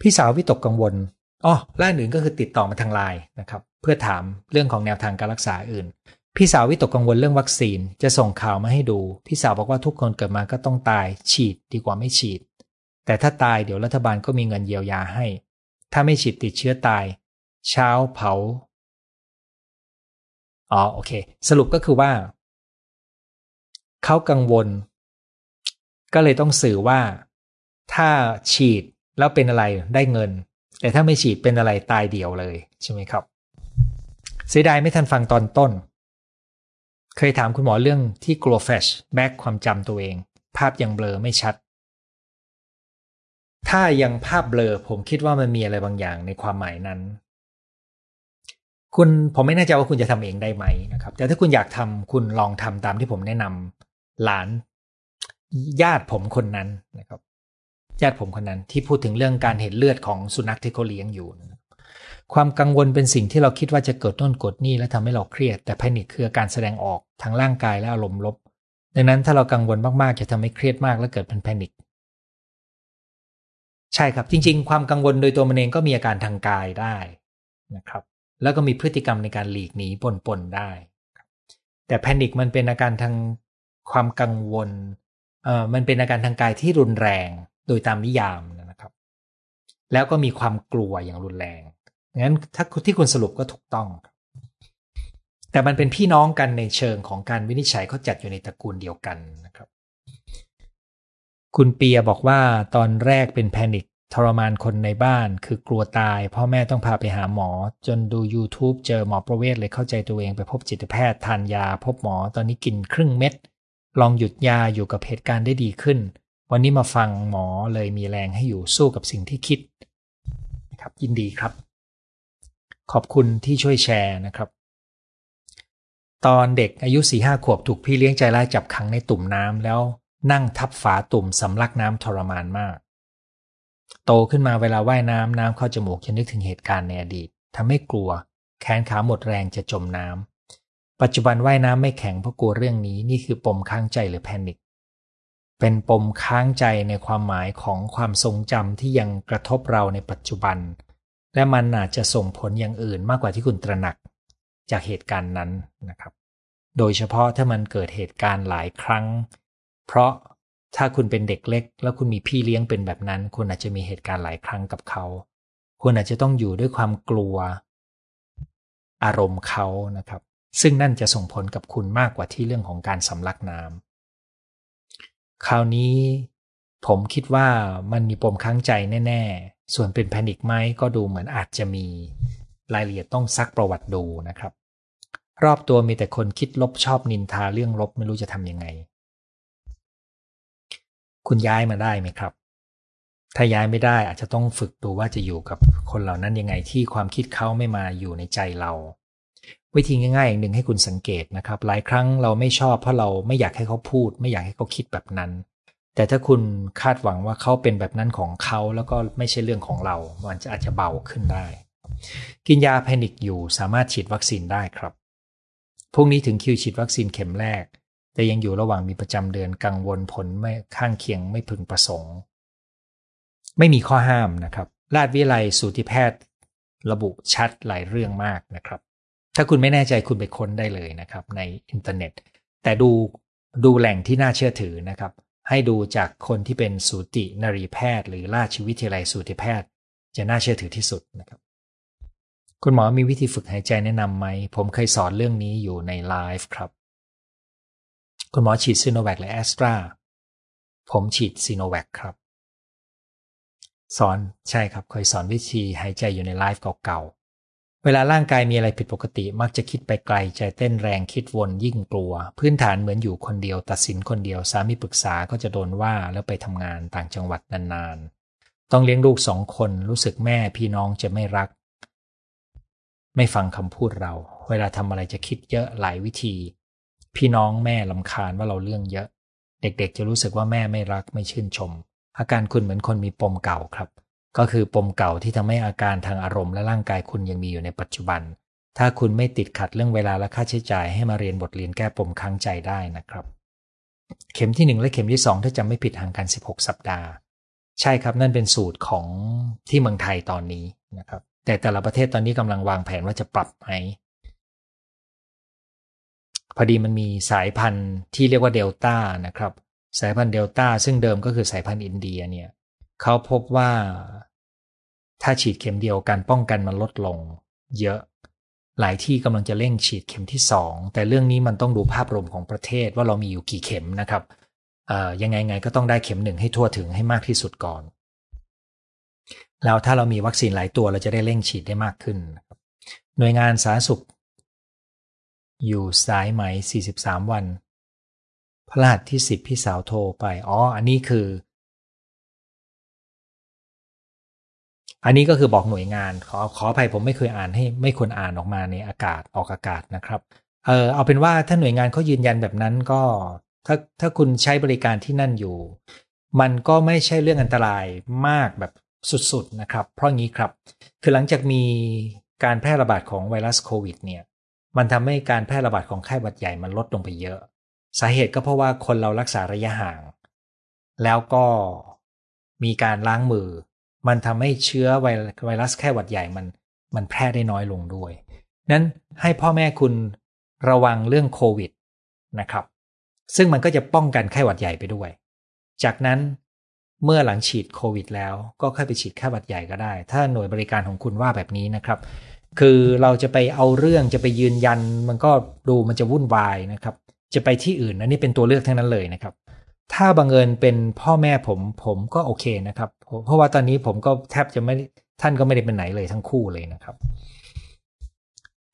พี่สาววิตกกังวลอ๋อล่าหนึ่งก็คือติดต่อมาทางไลน์นะครับ เพื่อถามเรื่องของแนวทางการรักษาอื่น พี่สาววิตกกังวลเรื่องวัคซีนจะส่งข่าวมาให้ดู พี่สาวบอกว่าทุกคนเกิดมาก็ต้องตายฉีดดีกว่าไม่ฉีด แต่ถ้าตายเดี๋ยวรัฐบาลก็มีเงินเยียวยาให้ ถ้าไม่ฉีดติดเชื้อตาย เช้าเผาอ๋อโอเค สรุปก็คือว่า เขากังวล ก็เลยต้องสื่อว่า ถ้าฉีดแล้วเป็นอะไรได้เงิน แต่ถ้าไม่ฉีดเป็นอะไรตายเดียวเลยใช่ไหมครับ เสียดายไม่ทันฟังตอนต้น เคยถามคุณหมอเรื่องที่กลัวแฟชแบ็กความจำตัวเอง ภาพยังเบลอไม่ชัด ถ้ายังภาพเบลอผมคิดว่ามันมีอะไรบางอย่างในความหมายนั้น คุณผมไม่แน่ใจว่าคุณจะทำเองได้ไหมนะครับ แต่ถ้าคุณอยากทำคุณลองทำตามที่ผมแนะนำหลานญาติผมคนนั้นนะครับ ญาติผมคนนั้นที่พูดถึงเรื่องการเห็นเลือดของสุนัขที่เขาเลี้ยงอยู่นะ ความกังวลเป็นสิ่งที่เราคิดว่าจะเกิดต้นกดนี่และทำให้เราเครียด แต่แพนิคคือการแสดงออกทางร่างกายและอารมณ์ลบ ดังนั้นถ้าเรากังวลมากๆ จะทำให้เครียดมากและเกิดเป็นแพนิคใช่ครับจริง ๆ ความกังวลโดยตัวมันเองก็มีอาการทางกายได้นะครับ แล้วก็มีพฤติกรรมในการหลีกหนีปนปนได้ แต่แพนิคมันเป็นอาการทางความกังวลเอ่อมันเป็นอาการทางกายที่รุนแรงโดยตามนิยามนะครับ แล้วก็มีความกลัวอย่างรุนแรง งั้นถ้าที่คุณสรุปก็ถูกต้อง แต่มันเป็นพี่น้องกันในเชิงของการวินิจฉัยเขาจัดอยู่ในตระกูลเดียวกันนะครับ คุณเปียบอกว่าตอนแรกเป็นแพนิคทรมานคนในบ้าน คือกลัวตาย พ่อแม่ต้องพาไปหาหมอ จนดู YouTube เจอหมอประเวศเลยเข้าใจตัวเองไปพบจิตแพทย์ทานยา พบหมอตอนนี้กินครึ่งเม็ด ลองหยุดยาอยู่กับเหตุการณ์ได้ดีขึ้น วันนี้มาฟังหมอเลยมีแรงให้อยู่สู้กับสิ่งที่คิดนะครับยินดีครับ ขอบคุณที่ช่วยแชร์นะครับ ตอนเด็กอายุสี่ห้าขวบถูกพี่เลี้ยงใจร้ายจับขังในตุ่มน้ำแล้วนั่งทับฝาตุ่มสำลักน้ำทรมานมาก โตขึ้นมาเวลาว่ายน้ำน้ำเข้าจมูกจะนึกถึงเหตุการณ์ในอดีตทำให้กลัว แขนขาหมดแรงจะจมน้ำปัจจุบันว่ายน้ำไม่แข็งเพราะกลัวเรื่องนี้นี่คือปมค้างใจหรือแพนิคเป็นปมค้างใจในความหมายของความทรงจำที่ยังกระทบเราในปัจจุบัน และมันอาจจะส่งผลอย่างอื่นมากกว่าที่คุณตระหนักจากเหตุการณ์นั้นนะครับ โดยเฉพาะถ้ามันเกิดเหตุการณ์หลายครั้ง เพราะถ้าคุณเป็นเด็กเล็ก แล้วคุณมีพี่เลี้ยงเป็นแบบนั้น คุณอาจจะมีเหตุการณ์หลายครั้งกับเขา คุณอาจจะต้องอยู่ด้วยความกลัว อารมณ์เขานะครับ ซึ่งนั่นจะส่งผลกับคุณมากกว่าที่เรื่องของการสำลักน้ำคราวนี้ผมคิดว่ามันมีปมค้างใจแน่ๆ ส่วนเป็นแพนิคไหมก็ดูเหมือนอาจจะมีรายละเอียดต้องซักประวัติดูนะครับ รอบตัวมีแต่คนคิดลบชอบนินทาเรื่องลบไม่รู้จะทำยังไง คุณย้ายมาได้ไหมครับ ถ้าย้ายไม่ได้อาจจะต้องฝึกดูว่าจะอยู่กับคนเหล่านั้นยังไงที่ความคิดเขาไม่มาอยู่ในใจเรา วิธีง่ายๆอย่างหนึ่งให้คุณสังเกตนะครับ หลายครั้งเราไม่ชอบเพราะเราไม่อยากให้เขาพูด ไม่อยากให้เขาคิดแบบนั้น แต่ถ้าคุณคาดหวังว่าเขาเป็นแบบนั้นของเขาแล้วก็ไม่ใช่เรื่องของเรา มันจะอาจจะเบาขึ้นได้ กินยาแพนิคอยู่สามารถฉีดวัคซีนได้ครับพรุ่งนี้ถึงคิวฉีดวัคซีนเข็มแรก แต่ยังอยู่ระหว่างมีประจำเดือนกังวลผลไม่ข้างเคียงไม่พึงประสงค์ ไม่มีข้อห้ามนะครับ ราชวิไลสูติแพทย์ ระบุชัดหลายเรื่องมากนะครับ ถ้าคุณไม่แน่ใจคุณไปค้นได้เลยนะครับ ในอินเทอร์เน็ต แต่ดูดูแหล่งที่น่าเชื่อถือนะครับ ให้ดูจากคนที่เป็นสูตินรีแพทย์ หรือราชวิทยาลัยสูติแพทย์ จะน่าเชื่อถือที่สุดนะครับ คุณหมอมีวิธีฝึกหายใจแนะนำไหม ผมเคยสอนเรื่องนี้อยู่ในไลฟ์ครับ คุณหมอฉีดซีโนแวคและแอสตราผมฉีดซีโนแวคครับ สอนใช่ครับเคยสอนวิธีหายใจอยู่ในไลฟ์เก่าๆ เวลาร่างกายมีอะไรผิดปกติ มักจะคิดไปไกลใจเต้นแรงคิดวนยิ่งกลัว พื้นฐานเหมือนอยู่คนเดียว ตัดสินคนเดียวสามีปรึกษาก็จะโดนว่าแล้วไปทำงานต่างจังหวัดนานๆ ต้องเลี้ยงลูกสองคนรู้สึกแม่พี่น้องจะไม่รัก ไม่ฟังคำพูดเรา เวลาทำอะไรจะคิดเยอะหลายวิธี พี่น้องแม่ลำคาญว่าเราเรื่องเยอะ เด็กๆ จะรู้สึกว่าแม่ไม่รักไม่ชื่นชม อาการคุณเหมือนคนมีปมเก่าครับ ก็คือปมเก่าที่ทำให้อาการทางอารมณ์และร่างกายคุณยังมีอยู่ในปัจจุบัน ถ้าคุณไม่ติดขัดเรื่องเวลาและค่าใช้จ่ายให้มาเรียนบทเรียนแก้ปมค้างใจได้นะครับ เข็มที่ 1 และเข็มที่ 2 ถ้าจำไม่ผิดห่างกัน 16 สัปดาห์ ใช่ครับนั่นเป็นสูตรของที่เมืองไทยตอนนี้นะครับ แต่แต่ละประเทศตอนนี้กำลังวางแผนว่าจะปรับไหมพอดีมันมีสายพันธุ์ที่เรียกว่าเดลต้านะครับ สายพันธุ์เดลต้าซึ่งเดิมก็คือสายพันธุ์อินเดียเนี่ย เขาพบว่า ถ้าฉีดเข็มเดียวกันป้องกันมันลดลง เยอะ หลายที่กำลังจะเร่งฉีดเข็มที่สองแต่เรื่องนี้มันต้องดูภาพรวมของประเทศว่าเรามีอยู่กี่เข็มนะครับยังไงไงก็ต้องได้เข็มหนึ่งให้ทั่วถึงให้มากที่สุดก่อน แล้วถ้าเรามีวัคซีนหลายตัวเราจะได้เร่งฉีดได้มากขึ้น หน่วยงานสาธารณสุข อยู่สายไหม 43 วันพระหัสที่ 10 พี่สาวโทรไป อ๋อ อันนี้คือ อันนี้ก็คือบอกหน่วยงาน ขอขออภัยผมไม่เคยอ่านให้ไม่ควรอ่านออกมาในอากาศออกอากาศนะครับ เออเอาเป็นว่าถ้าหน่วยงานเขายืนยันแบบนั้นก็ ถ้าถ้าคุณใช้บริการที่นั่นอยู่ มันก็ไม่ใช่เรื่องอันตรายมากแบบสุดๆนะครับ เพราะงี้ครับ คือหลังจากมีการแพร่ระบาดของไวรัสโควิดเนี่ย มันทำให้การแพร่ระบาดของไข้หวัดใหญ่มันลดลงไปเยอะ สาเหตุก็เพราะว่าคนเรารักษาระยะห่าง แล้วก็มีการล้างมือ มันทำให้เชื้อไวรัสแค่หวัดใหญ่มันมันแพร่ได้น้อยลงด้วย นั้นให้พ่อแม่คุณระวังเรื่องโควิดนะครับ ซึ่งมันก็จะป้องกันไข้หวัดใหญ่ไปด้วย จากนั้นเมื่อหลังฉีดโควิดแล้วก็ค่อยไปฉีดไข้หวัดใหญ่ก็ได้ ถ้าหน่วยบริการของคุณว่าแบบนี้นะครับ คือเราจะไปเอาเรื่องจะไปยืนยัน มันก็ดูมันจะวุ่นวายนะครับ จะไปที่อื่นอันนี้เป็นตัวเลือกทั้งนั้นเลยนะครับ ถ้าบังเอิญเป็นพ่อแม่ผมผมก็โอเคนะครับ เพราะว่าตอนนี้ผมก็แทบจะไม่ท่านก็ไม่ได้เป็นไหนเลยทั้งคู่เลยนะครับ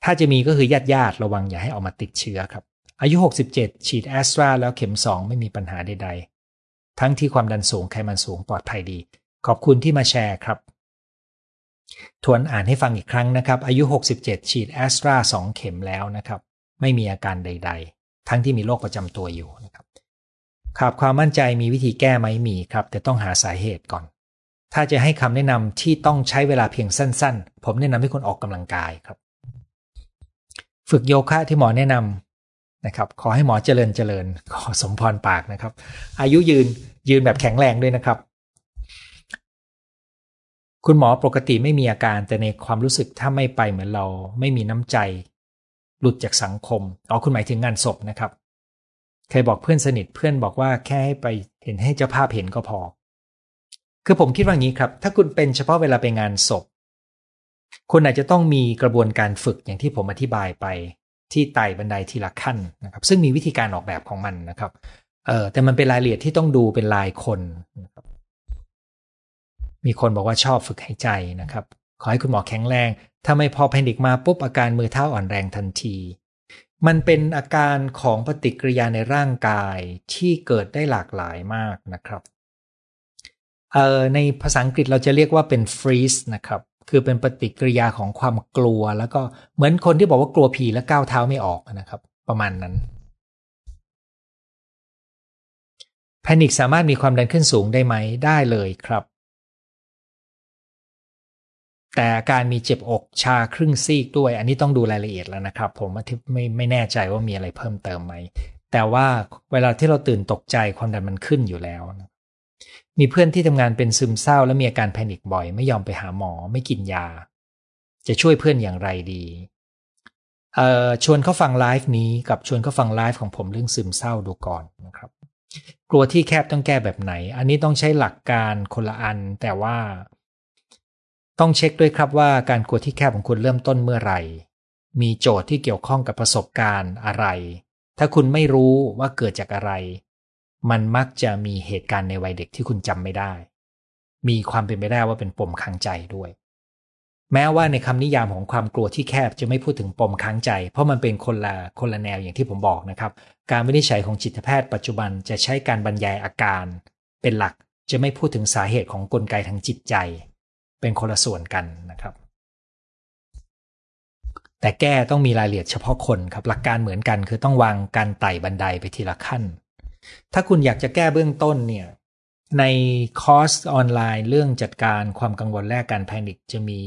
ถ้าจะมีก็คือญาติญาติระวังอย่าให้ออกมาติดเชื้อครับ อายุ 67 ฉีดแอสตราแล้วเข็ม 2 ไม่มีปัญหาใด ๆ ทั้งที่ความดันสูงไขมันสูงปลอดภัยดี ขอบคุณที่มาแชร์ครับ ทวนอ่านให้ฟังอีกครั้งนะครับ อายุ 67 ฉีดแอสตรา2เข็มแล้วนะครับ ไม่มีอาการใด ๆ ทั้งที่มีโรคประจำตัวอยู่นะครับ ขาดความมั่นใจมีวิธีแก้ไหมมีครับ แต่ต้องหาสาเหตุก่อน ถ้าจะให้คำแนะนำที่ต้องใช้เวลาเพียงสั้น ๆ ผมแนะนำให้คนออกกำลังกายครับ ฝึกโยคะที่หมอแนะนำนะครับ ขอให้หมอเจริญเจริญ ขอสมพรปากนะครับ อายุยืนยืนแบบแข็งแรงด้วยนะครับ คุณหมอปกติไม่มีอาการแต่ในความรู้สึกถ้าไม่ไปเหมือนเรา ไม่มีน้ำใจ หลุดจากสังคมอ๋อคุณหมายถึงงานศพนะครับ เคยบอกเพื่อนสนิทเพื่อนบอกว่าแค่ให้ไปเห็นให้เจ้าภาพเห็นก็พอ คือผมคิดว่างี้ครับ ถ้าคุณเป็นเฉพาะเวลาไปงานศพ คุณอาจจะต้องมีกระบวนการฝึกอย่างที่ผมอธิบายไปที่ไต่บันไดทีละขั้นนะครับ ซึ่งมีวิธีการออกแบบของมันนะครับเออแต่มันเป็นรายละเอียดที่ต้องดูเป็นลายคนนะครับมีคนบอกว่าชอบฝึกหายใจนะครับ ขอให้คุณหมอแข็งแรง ถ้าไม่พอแพนิคมาปุ๊บอาการมือเท้าอ่อนแรงทันที มันเป็นอาการของปฏิกิริยาในร่างกายที่เกิดได้หลากหลายมากนะครับเอ่อในภาษาอังกฤษเราจะเรียกว่าเป็น freeze นะครับ คือเป็นปฏิกิริยาของความกลัว แล้วก็เหมือนคนที่บอกว่ากลัวผีแล้วก้าวเท้าไม่ออกนะครับ ประมาณนั้นแพนิคสามารถมีความดันขึ้นสูงได้ไหมได้เลยครับ แต่การมีเจ็บอกชาครึ่งซีกด้วย อันนี้ต้องดูรายละเอียดแล้วนะครับ ผมไม่ไม่แน่ใจว่ามีอะไรเพิ่มเติมไหม แต่ว่าเวลาที่เราตื่นตกใจความดันมันขึ้นอยู่แล้วนะมีเพื่อนที่ทำงานเป็นซึมเศร้าและมีอาการแพนิคบ่อย ไม่ยอมไปหาหมอไม่กินยา จะช่วยเพื่อนอย่างไรดีเอ่อชวนเขาฟังไลฟ์นี้กับชวนเขาฟังไลฟ์ของผมเรื่องซึมเศร้าดูก่อนนะครับ กลัวที่แคบต้องแก้แบบไหน อันนี้ต้องใช้หลักการคนละอัน แต่ว่า ต้องเช็คด้วยครับว่าการกลัวที่แคบของคุณเริ่มต้นเมื่อไหร่ มีโจทย์ที่เกี่ยวข้องกับประสบการณ์อะไร ถ้าคุณไม่รู้ว่าเกิดจากอะไร มันมักจะมีเหตุการณ์ในวัยเด็กที่คุณจำไม่ได้ มีความเป็นไปได้ว่าเป็นปมค้างใจด้วย แม้ว่าในคำนิยามของความกลัวที่แคบจะไม่พูดถึงปมค้างใจ เพราะมันเป็นคนละคนละแนวอย่างที่ผมบอกนะครับ การวินิจฉัยของจิตแพทย์ปัจจุบันจะใช้การบรรยายอาการ เป็นหลักจะไม่พูดถึงสาเหตุของกลไกทางจิตใจ เป็นคนละส่วนกันนะครับ แต่แก้ต้องมีรายละเอียดเฉพาะคนครับหลักการเหมือนกัน คือต้องวางการไต่บันไดไปทีละขั้น ถ้าคุณอยากจะแก้เบื้องต้นเนี่ยในคอร์สออนไลน์เรื่องจัดการความกังวลและการแพนิคจะมี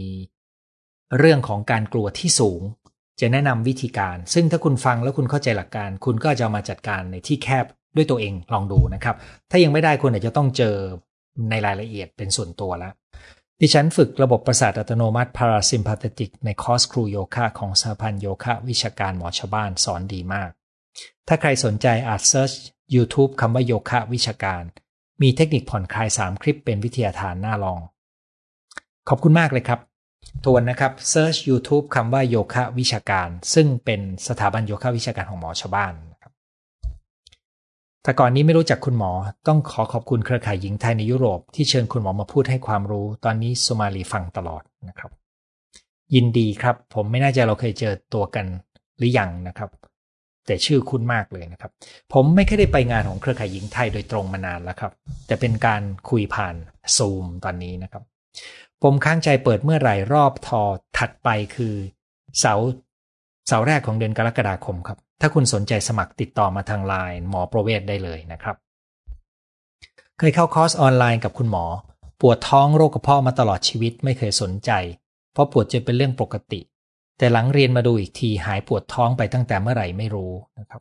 เรื่องของการกลัวที่สูง จะแนะนำวิธีการ ซึ่งถ้าคุณฟังแล้วคุณเข้าใจหลักการ คุณก็จะมาจัดการในที่แคบด้วยตัวเองลองดูนะครับ ถ้ายังไม่ได้คุณอาจจะต้องเจอในรายละเอียดเป็นส่วนตัวแล้ว ดิฉันฝึกระบบประสาทอัตโนมัติ parasympathetic ในคอร์สครูโยคะของสหพันธ์โยคะวิชาการหมอชาวบ้านสอนดีมาก ถ้าใครสนใจอาจ search YouTube คำว่าโยคะวิชาการ มีเทคนิคผ่อนคลาย 3 คลิปเป็นวิทยาทานน่าลอง ขอบคุณมากเลยครับ ทวนนะครับ Search YouTube คำว่าโยคะวิชาการ ซึ่งเป็นสถาบันโยคะวิชาการของหมอชาวบ้าน แต่ก่อนนี้ไม่รู้จักคุณหมอ ต้องขอขอบคุณเครือข่ายหญิงไทยในยุโรปที่เชิญคุณหมอมาพูดให้ความรู้ ตอนนี้สุมาลีฟังตลอดนะครับ ยินดีครับ ผมไม่น่าจะเราเคยเจอตัวกันหรือยังนะครับ แต่ชื่อคุ้นมากเลยนะครับ ผมไม่เคยได้ไปงานของเครือข่ายหญิงไทยโดยตรงมานานแล้วครับ แต่เป็นการคุยผ่านซูมตอนนี้นะครับ ผมค้างใจเปิดเมื่อไหร่รอบทอถัดไปคือ เสา เสาแรกของเดือนกรกฎาคมครับ ถ้าคุณสนใจสมัครติดต่อมาทางไลน์หมอประเวศได้เลยนะครับ เคยเข้าคอร์สออนไลน์กับคุณหมอ ปวดท้องโรคกระเพาะมาตลอดชีวิตไม่เคยสนใจ เพราะปวดจะเป็นเรื่องปกติ แต่หลังเรียนมาดูอีกทีหายปวดท้องไปตั้งแต่เมื่อไหร่ไม่รู้นะครับ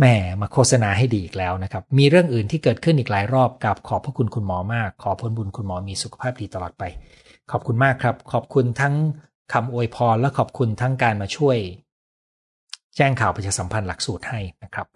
แม่มาโฆษณาให้ดีอีกแล้วนะครับ มีเรื่องอื่นที่เกิดขึ้นอีกหลายรอบกับขอบพระคุณคุณหมอมาก ขอพ้นบุญคุณหมอมีสุขภาพดีตลอดไป ขอบคุณมากครับ ขอบคุณทั้ง คำอวยพรและขอบคุณทั้งการมาช่วย แจ้งข่าวประชาสัมพันธ์หลักสูตรให้นะครับ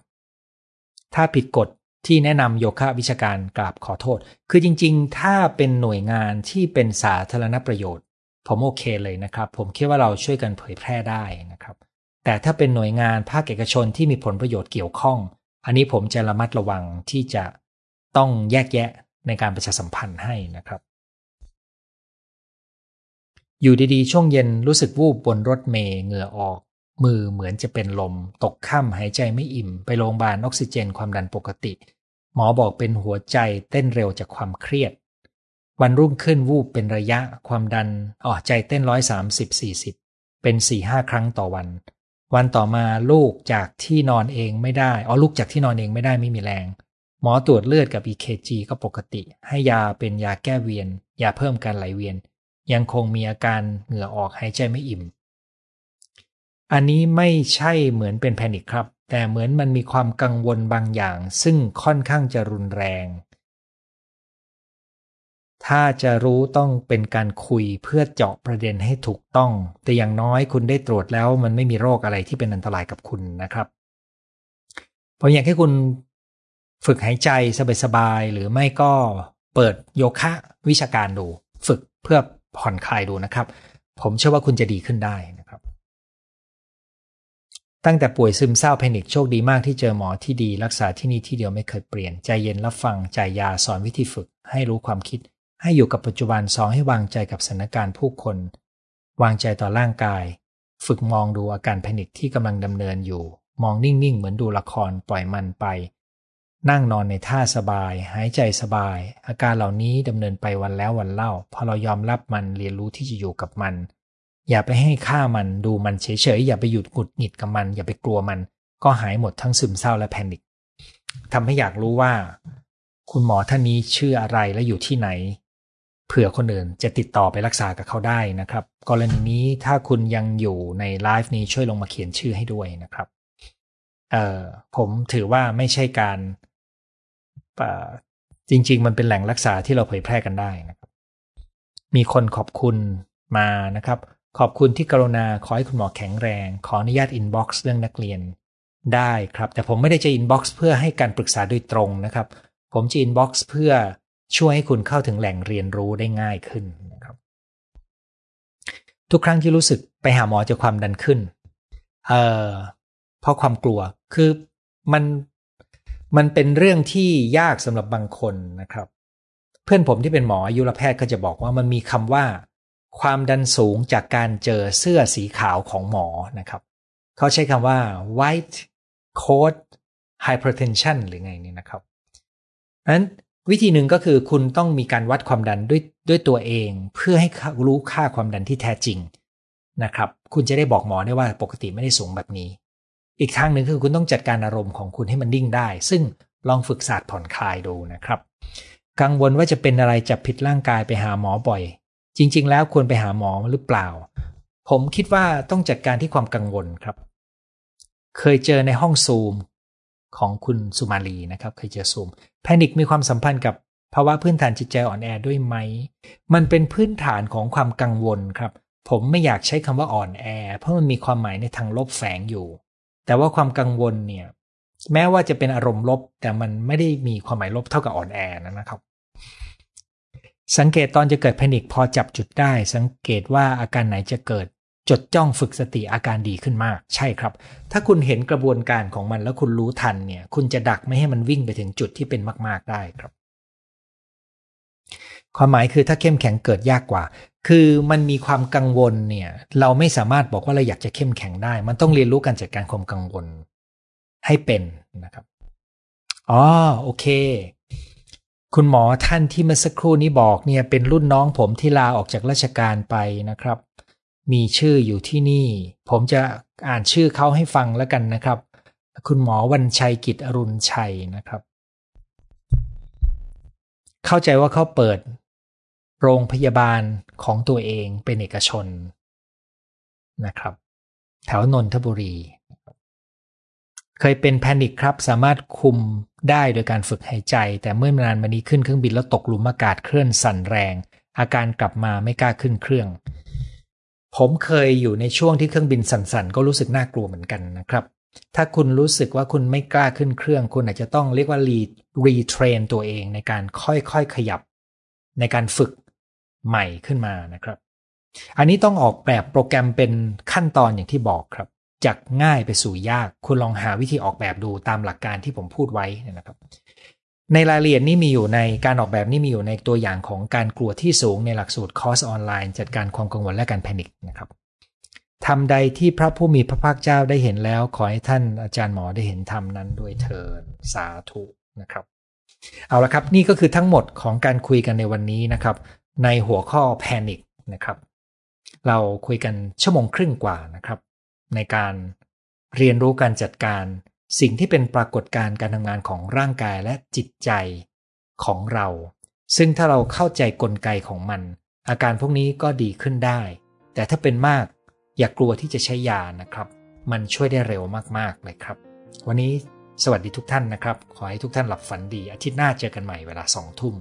ถ้าผิดกฎที่แนะนำโยคะวิชาการกราบขอโทษ คือจริงๆ ถ้าเป็นหน่วยงานที่เป็นสาธารณประโยชน์ ผมโอเคเลยนะครับ ผมคิดว่าเราช่วยกันเผยแพร่ได้นะครับ แต่ถ้าเป็นหน่วยงานภาคเอกชนที่มีผลประโยชน์เกี่ยวข้อง อันนี้ผมจะระมัดระวังที่จะต้องแยกแยะในการประชาสัมพันธ์ให้นะครับ อยู่ดีๆ ช่วงเย็นรู้สึกวูบบนรถเมย์เหงื่อออก มือเหมือนจะเป็นลม ตกค่ำหายใจไม่อิ่ม ไปโรงพยาบาลออกซิเจนความดันปกติ หมอบอกเป็นหัวใจเต้นเร็วจากความเครียด วันรุ่งขึ้นวูบเป็นระยะความดันอ๋อใจเต้นร้อยสามสิบสี่สิบเป็นสี่ห้าครั้งต่อวัน วันต่อมาลูกจากที่นอนเองไม่ได้อ๋อลูกจากที่นอนเองไม่ได้ไม่มีแรง หมอตรวจเลือดกับ EKG ก็ปกติ ให้ยาเป็นยาแก้เวียน ยาเพิ่มการไหลเวียน ยังคงมีอาการเหงื่อออกหายใจไม่อิ่ม อันนี้ไม่ใช่เหมือนเป็นแพนิคครับ แต่เหมือนมันมีความกังวลบางอย่าง ซึ่งค่อนข้างจะรุนแรง ถ้าจะรู้ต้องเป็นการคุยเพื่อเจาะประเด็นให้ถูกต้อง แต่อย่างน้อยคุณได้ตรวจแล้ว มันไม่มีโรคอะไรที่เป็นอันตรายกับคุณนะครับผมอยากให้คุณฝึกหายใจสบายๆ หรือไม่ก็เปิดโยคะวิชาการดู ฝึกเพื่อ ผ่อนคลายดูนะครับ ผมเชื่อว่าคุณจะดีขึ้นได้นะครับ ตั้งแต่ป่วยซึมเศร้าแพนิคโชคดีมากที่เจอหมอที่ดีรักษาที่นี่ที่เดียวไม่เคยเปลี่ยนใจเย็นรับฟังจ่ายยาสอนวิธีฝึก ให้รู้ความคิด ให้อยู่กับปัจจุบันสองให้วางใจกับสถานการณ์ผู้คน วางใจต่อร่างกาย ฝึกมองดูอาการแพนิคที่กำลังดำเนินอยู่ มองนิ่งๆ เหมือนดูละครปล่อยมันไป นั่งนอนในท่าสบาย หายใจสบาย อาการเหล่านี้ดำเนินไปวันแล้ววันเล่า พอเรายอมรับมันเรียนรู้ที่จะอยู่กับมัน อย่าไปให้ค่ามันดูมันเฉยๆ อย่าไปหยุดหงุดหงิดกับมัน อย่าไปกลัวมัน ก็หายหมดทั้งซึมเศร้าและแพนิคทำให้อยากรู้ว่า คุณหมอท่านนี้ชื่ออะไรและอยู่ที่ไหน เผื่อคนอื่นจะติดต่อไปรักษากับเขาได้นะครับ กรณีนี้ถ้าคุณยังอยู่ในไลฟ์นี้ช่วยลงมาเขียนชื่อให้ด้วยนะครับเอ่อผมถือว่าไม่ใช่การ จริง ๆ มันเป็นแหล่งรักษาที่เราเผยแพร่กันได้นะครับ มีคนขอบคุณมานะครับ ขอบคุณที่กรุณาขอให้คุณหมอแข็งแรง ขออนุญาต inbox เรื่องนักเรียนได้ครับ แต่ผมไม่ได้จะ inbox เพื่อให้การปรึกษาโดยตรงนะครับ ผมจะ inbox เพื่อช่วยให้คุณเข้าถึงแหล่งเรียนรู้ได้ง่ายขึ้นนะครับ ทุกครั้งที่รู้สึกไปหาหมอจะความดันขึ้น เอ่อเพราะความกลัวคือมัน มันเป็นเรื่องที่ยากสำหรับบางคนนะครับ เพื่อนผมที่เป็นหมออายุรแพทย์ก็จะบอกว่ามันมีคำว่า ความดันสูงจากการเจอเสื้อสีขาวของหมอนะครับ เขาใช้คำว่า white coat hypertension หรือไงนี่นะครับนั้นวิธีหนึ่งก็คือคุณต้องมีการวัดความดันด้วยด้วยตัวเอง เพื่อให้รู้ค่าความดันที่แท้จริงนะครับ คุณจะได้บอกหมอได้ว่าปกติไม่ได้สูงแบบนี้ อีกทางหนึ่งคือคุณต้องจัดการอารมณ์ของคุณให้มันดิ่งได้ ซึ่งลองฝึกศาสตร์ผ่อนคลายดูนะครับ กังวลว่าจะเป็นอะไรจับผิดร่างกายไปหาหมอบ่อย จริง ๆ แล้วควรไปหาหมอหรือเปล่า ผมคิดว่าต้องจัดการที่ความกังวลครับ เคยเจอในห้องซูมของคุณสุมาลีนะครับ เคยเจอซูมแพนิคมีความสัมพันธ์กับภาวะพื้นฐานจิตใจอ่อนแอด้วยไหม มันเป็นพื้นฐานของความกังวลครับ ผมไม่อยากใช้คำว่าอ่อนแอ เพราะมันมีความหมายในทางลบแฝงอยู่ แต่ว่าความกังวลเนี่ย แม้ว่าจะเป็นอารมณ์ลบ แต่มันไม่ได้มีความหมายลบเท่ากับอ่อนแอนะครับ สังเกตตอนจะเกิดแพนิคพอจับจุดได้ สังเกตว่าอาการไหนจะเกิดจดจ้องฝึกสติอาการดีขึ้นมาก ใช่ครับ ถ้าคุณเห็นกระบวนการของมันแล้วคุณรู้ทันเนี่ย คุณจะดักไม่ให้มันวิ่งไปถึงจุดที่เป็นมาก ๆได้ครับ ความหมายคือถ้าเข้มแข็งเกิดยากกว่า คือมันมีความกังวลเนี่ย เราไม่สามารถบอกว่าเราอยากจะเข้มแข็งได้ มันต้องเรียนรู้การจัดการความกังวลให้เป็นนะครับอ๋อโอเค คุณหมอท่านที่เมื่อสักครู่นี้บอกเนี่ยเป็นรุ่นน้องผมที่ลาออกจากราชการไปนะครับ มีชื่ออยู่ที่นี่ ผมจะอ่านชื่อเขาให้ฟังแล้วกันนะครับ คุณหมอวันชัยกิจอรุณชัยนะครับ เข้าใจว่าเขาเปิด โรงพยาบาลของตัวเองเป็นเอกชนนะครับ แถวนนทบุรี เคยเป็นแพนิคครับสามารถคุมได้โดยการฝึกหายใจ แต่เมื่อนานมานี้ขึ้นเครื่องบินแล้วตกหลุมอากาศเคลื่อนสั่นแรง อาการกลับมาไม่กล้าขึ้นเครื่อง ผมเคยอยู่ในช่วงที่เครื่องบินสั่นๆ ก็รู้สึกน่ากลัวเหมือนกันนะครับถ้าคุณรู้สึกว่าคุณไม่กล้าขึ้นเครื่อง คุณอาจจะต้องเรียกว่ารีรีเทรนตัวเองในการค่อยๆขยับ ในการฝึก ใหม่ขึ้นมานะครับ อันนี้ต้องออกแบบโปรแกรมเป็นขั้นตอนอย่างที่บอกครับ จากง่ายไปสู่ยาก คุณลองหาวิธีออกแบบดูตามหลักการที่ผมพูดไว้นะครับ ในรายละเอียดนี่มีอยู่ในการออกแบบนี่มีอยู่ในตัวอย่างของการกลัวที่สูงในหลักสูตรคอร์สออนไลน์ จัดการความกังวลและการแพนิคนะครับทำใดที่พระผู้มีพระภาคเจ้าได้เห็นแล้ว ขอให้ท่านอาจารย์หมอได้เห็นธรรมนั้นด้วยเถิดสาธุนะครับ เอาละครับ นี่ก็คือทั้งหมดของการคุยกันในวันนี้นะครับ ในหัวข้อแพนิคนะครับ เราคุยกันชั่วโมงครึ่งกว่านะครับ ในการเรียนรู้การจัดการสิ่งที่เป็นปรากฏการณ์การทำงานของร่างกายและจิตใจของเรา ซึ่งถ้าเราเข้าใจกลไกของมัน อาการพวกนี้ก็ดีขึ้นได้ แต่ถ้าเป็นมากอย่ากลัวที่จะใช้ยานะครับ มันช่วยได้เร็วมากๆเลยครับ วันนี้สวัสดีทุกท่านนะครับ ขอให้ทุกท่านหลับฝันดี อาทิตย์หน้าเจอกันใหม่เวลาสองทุ่ม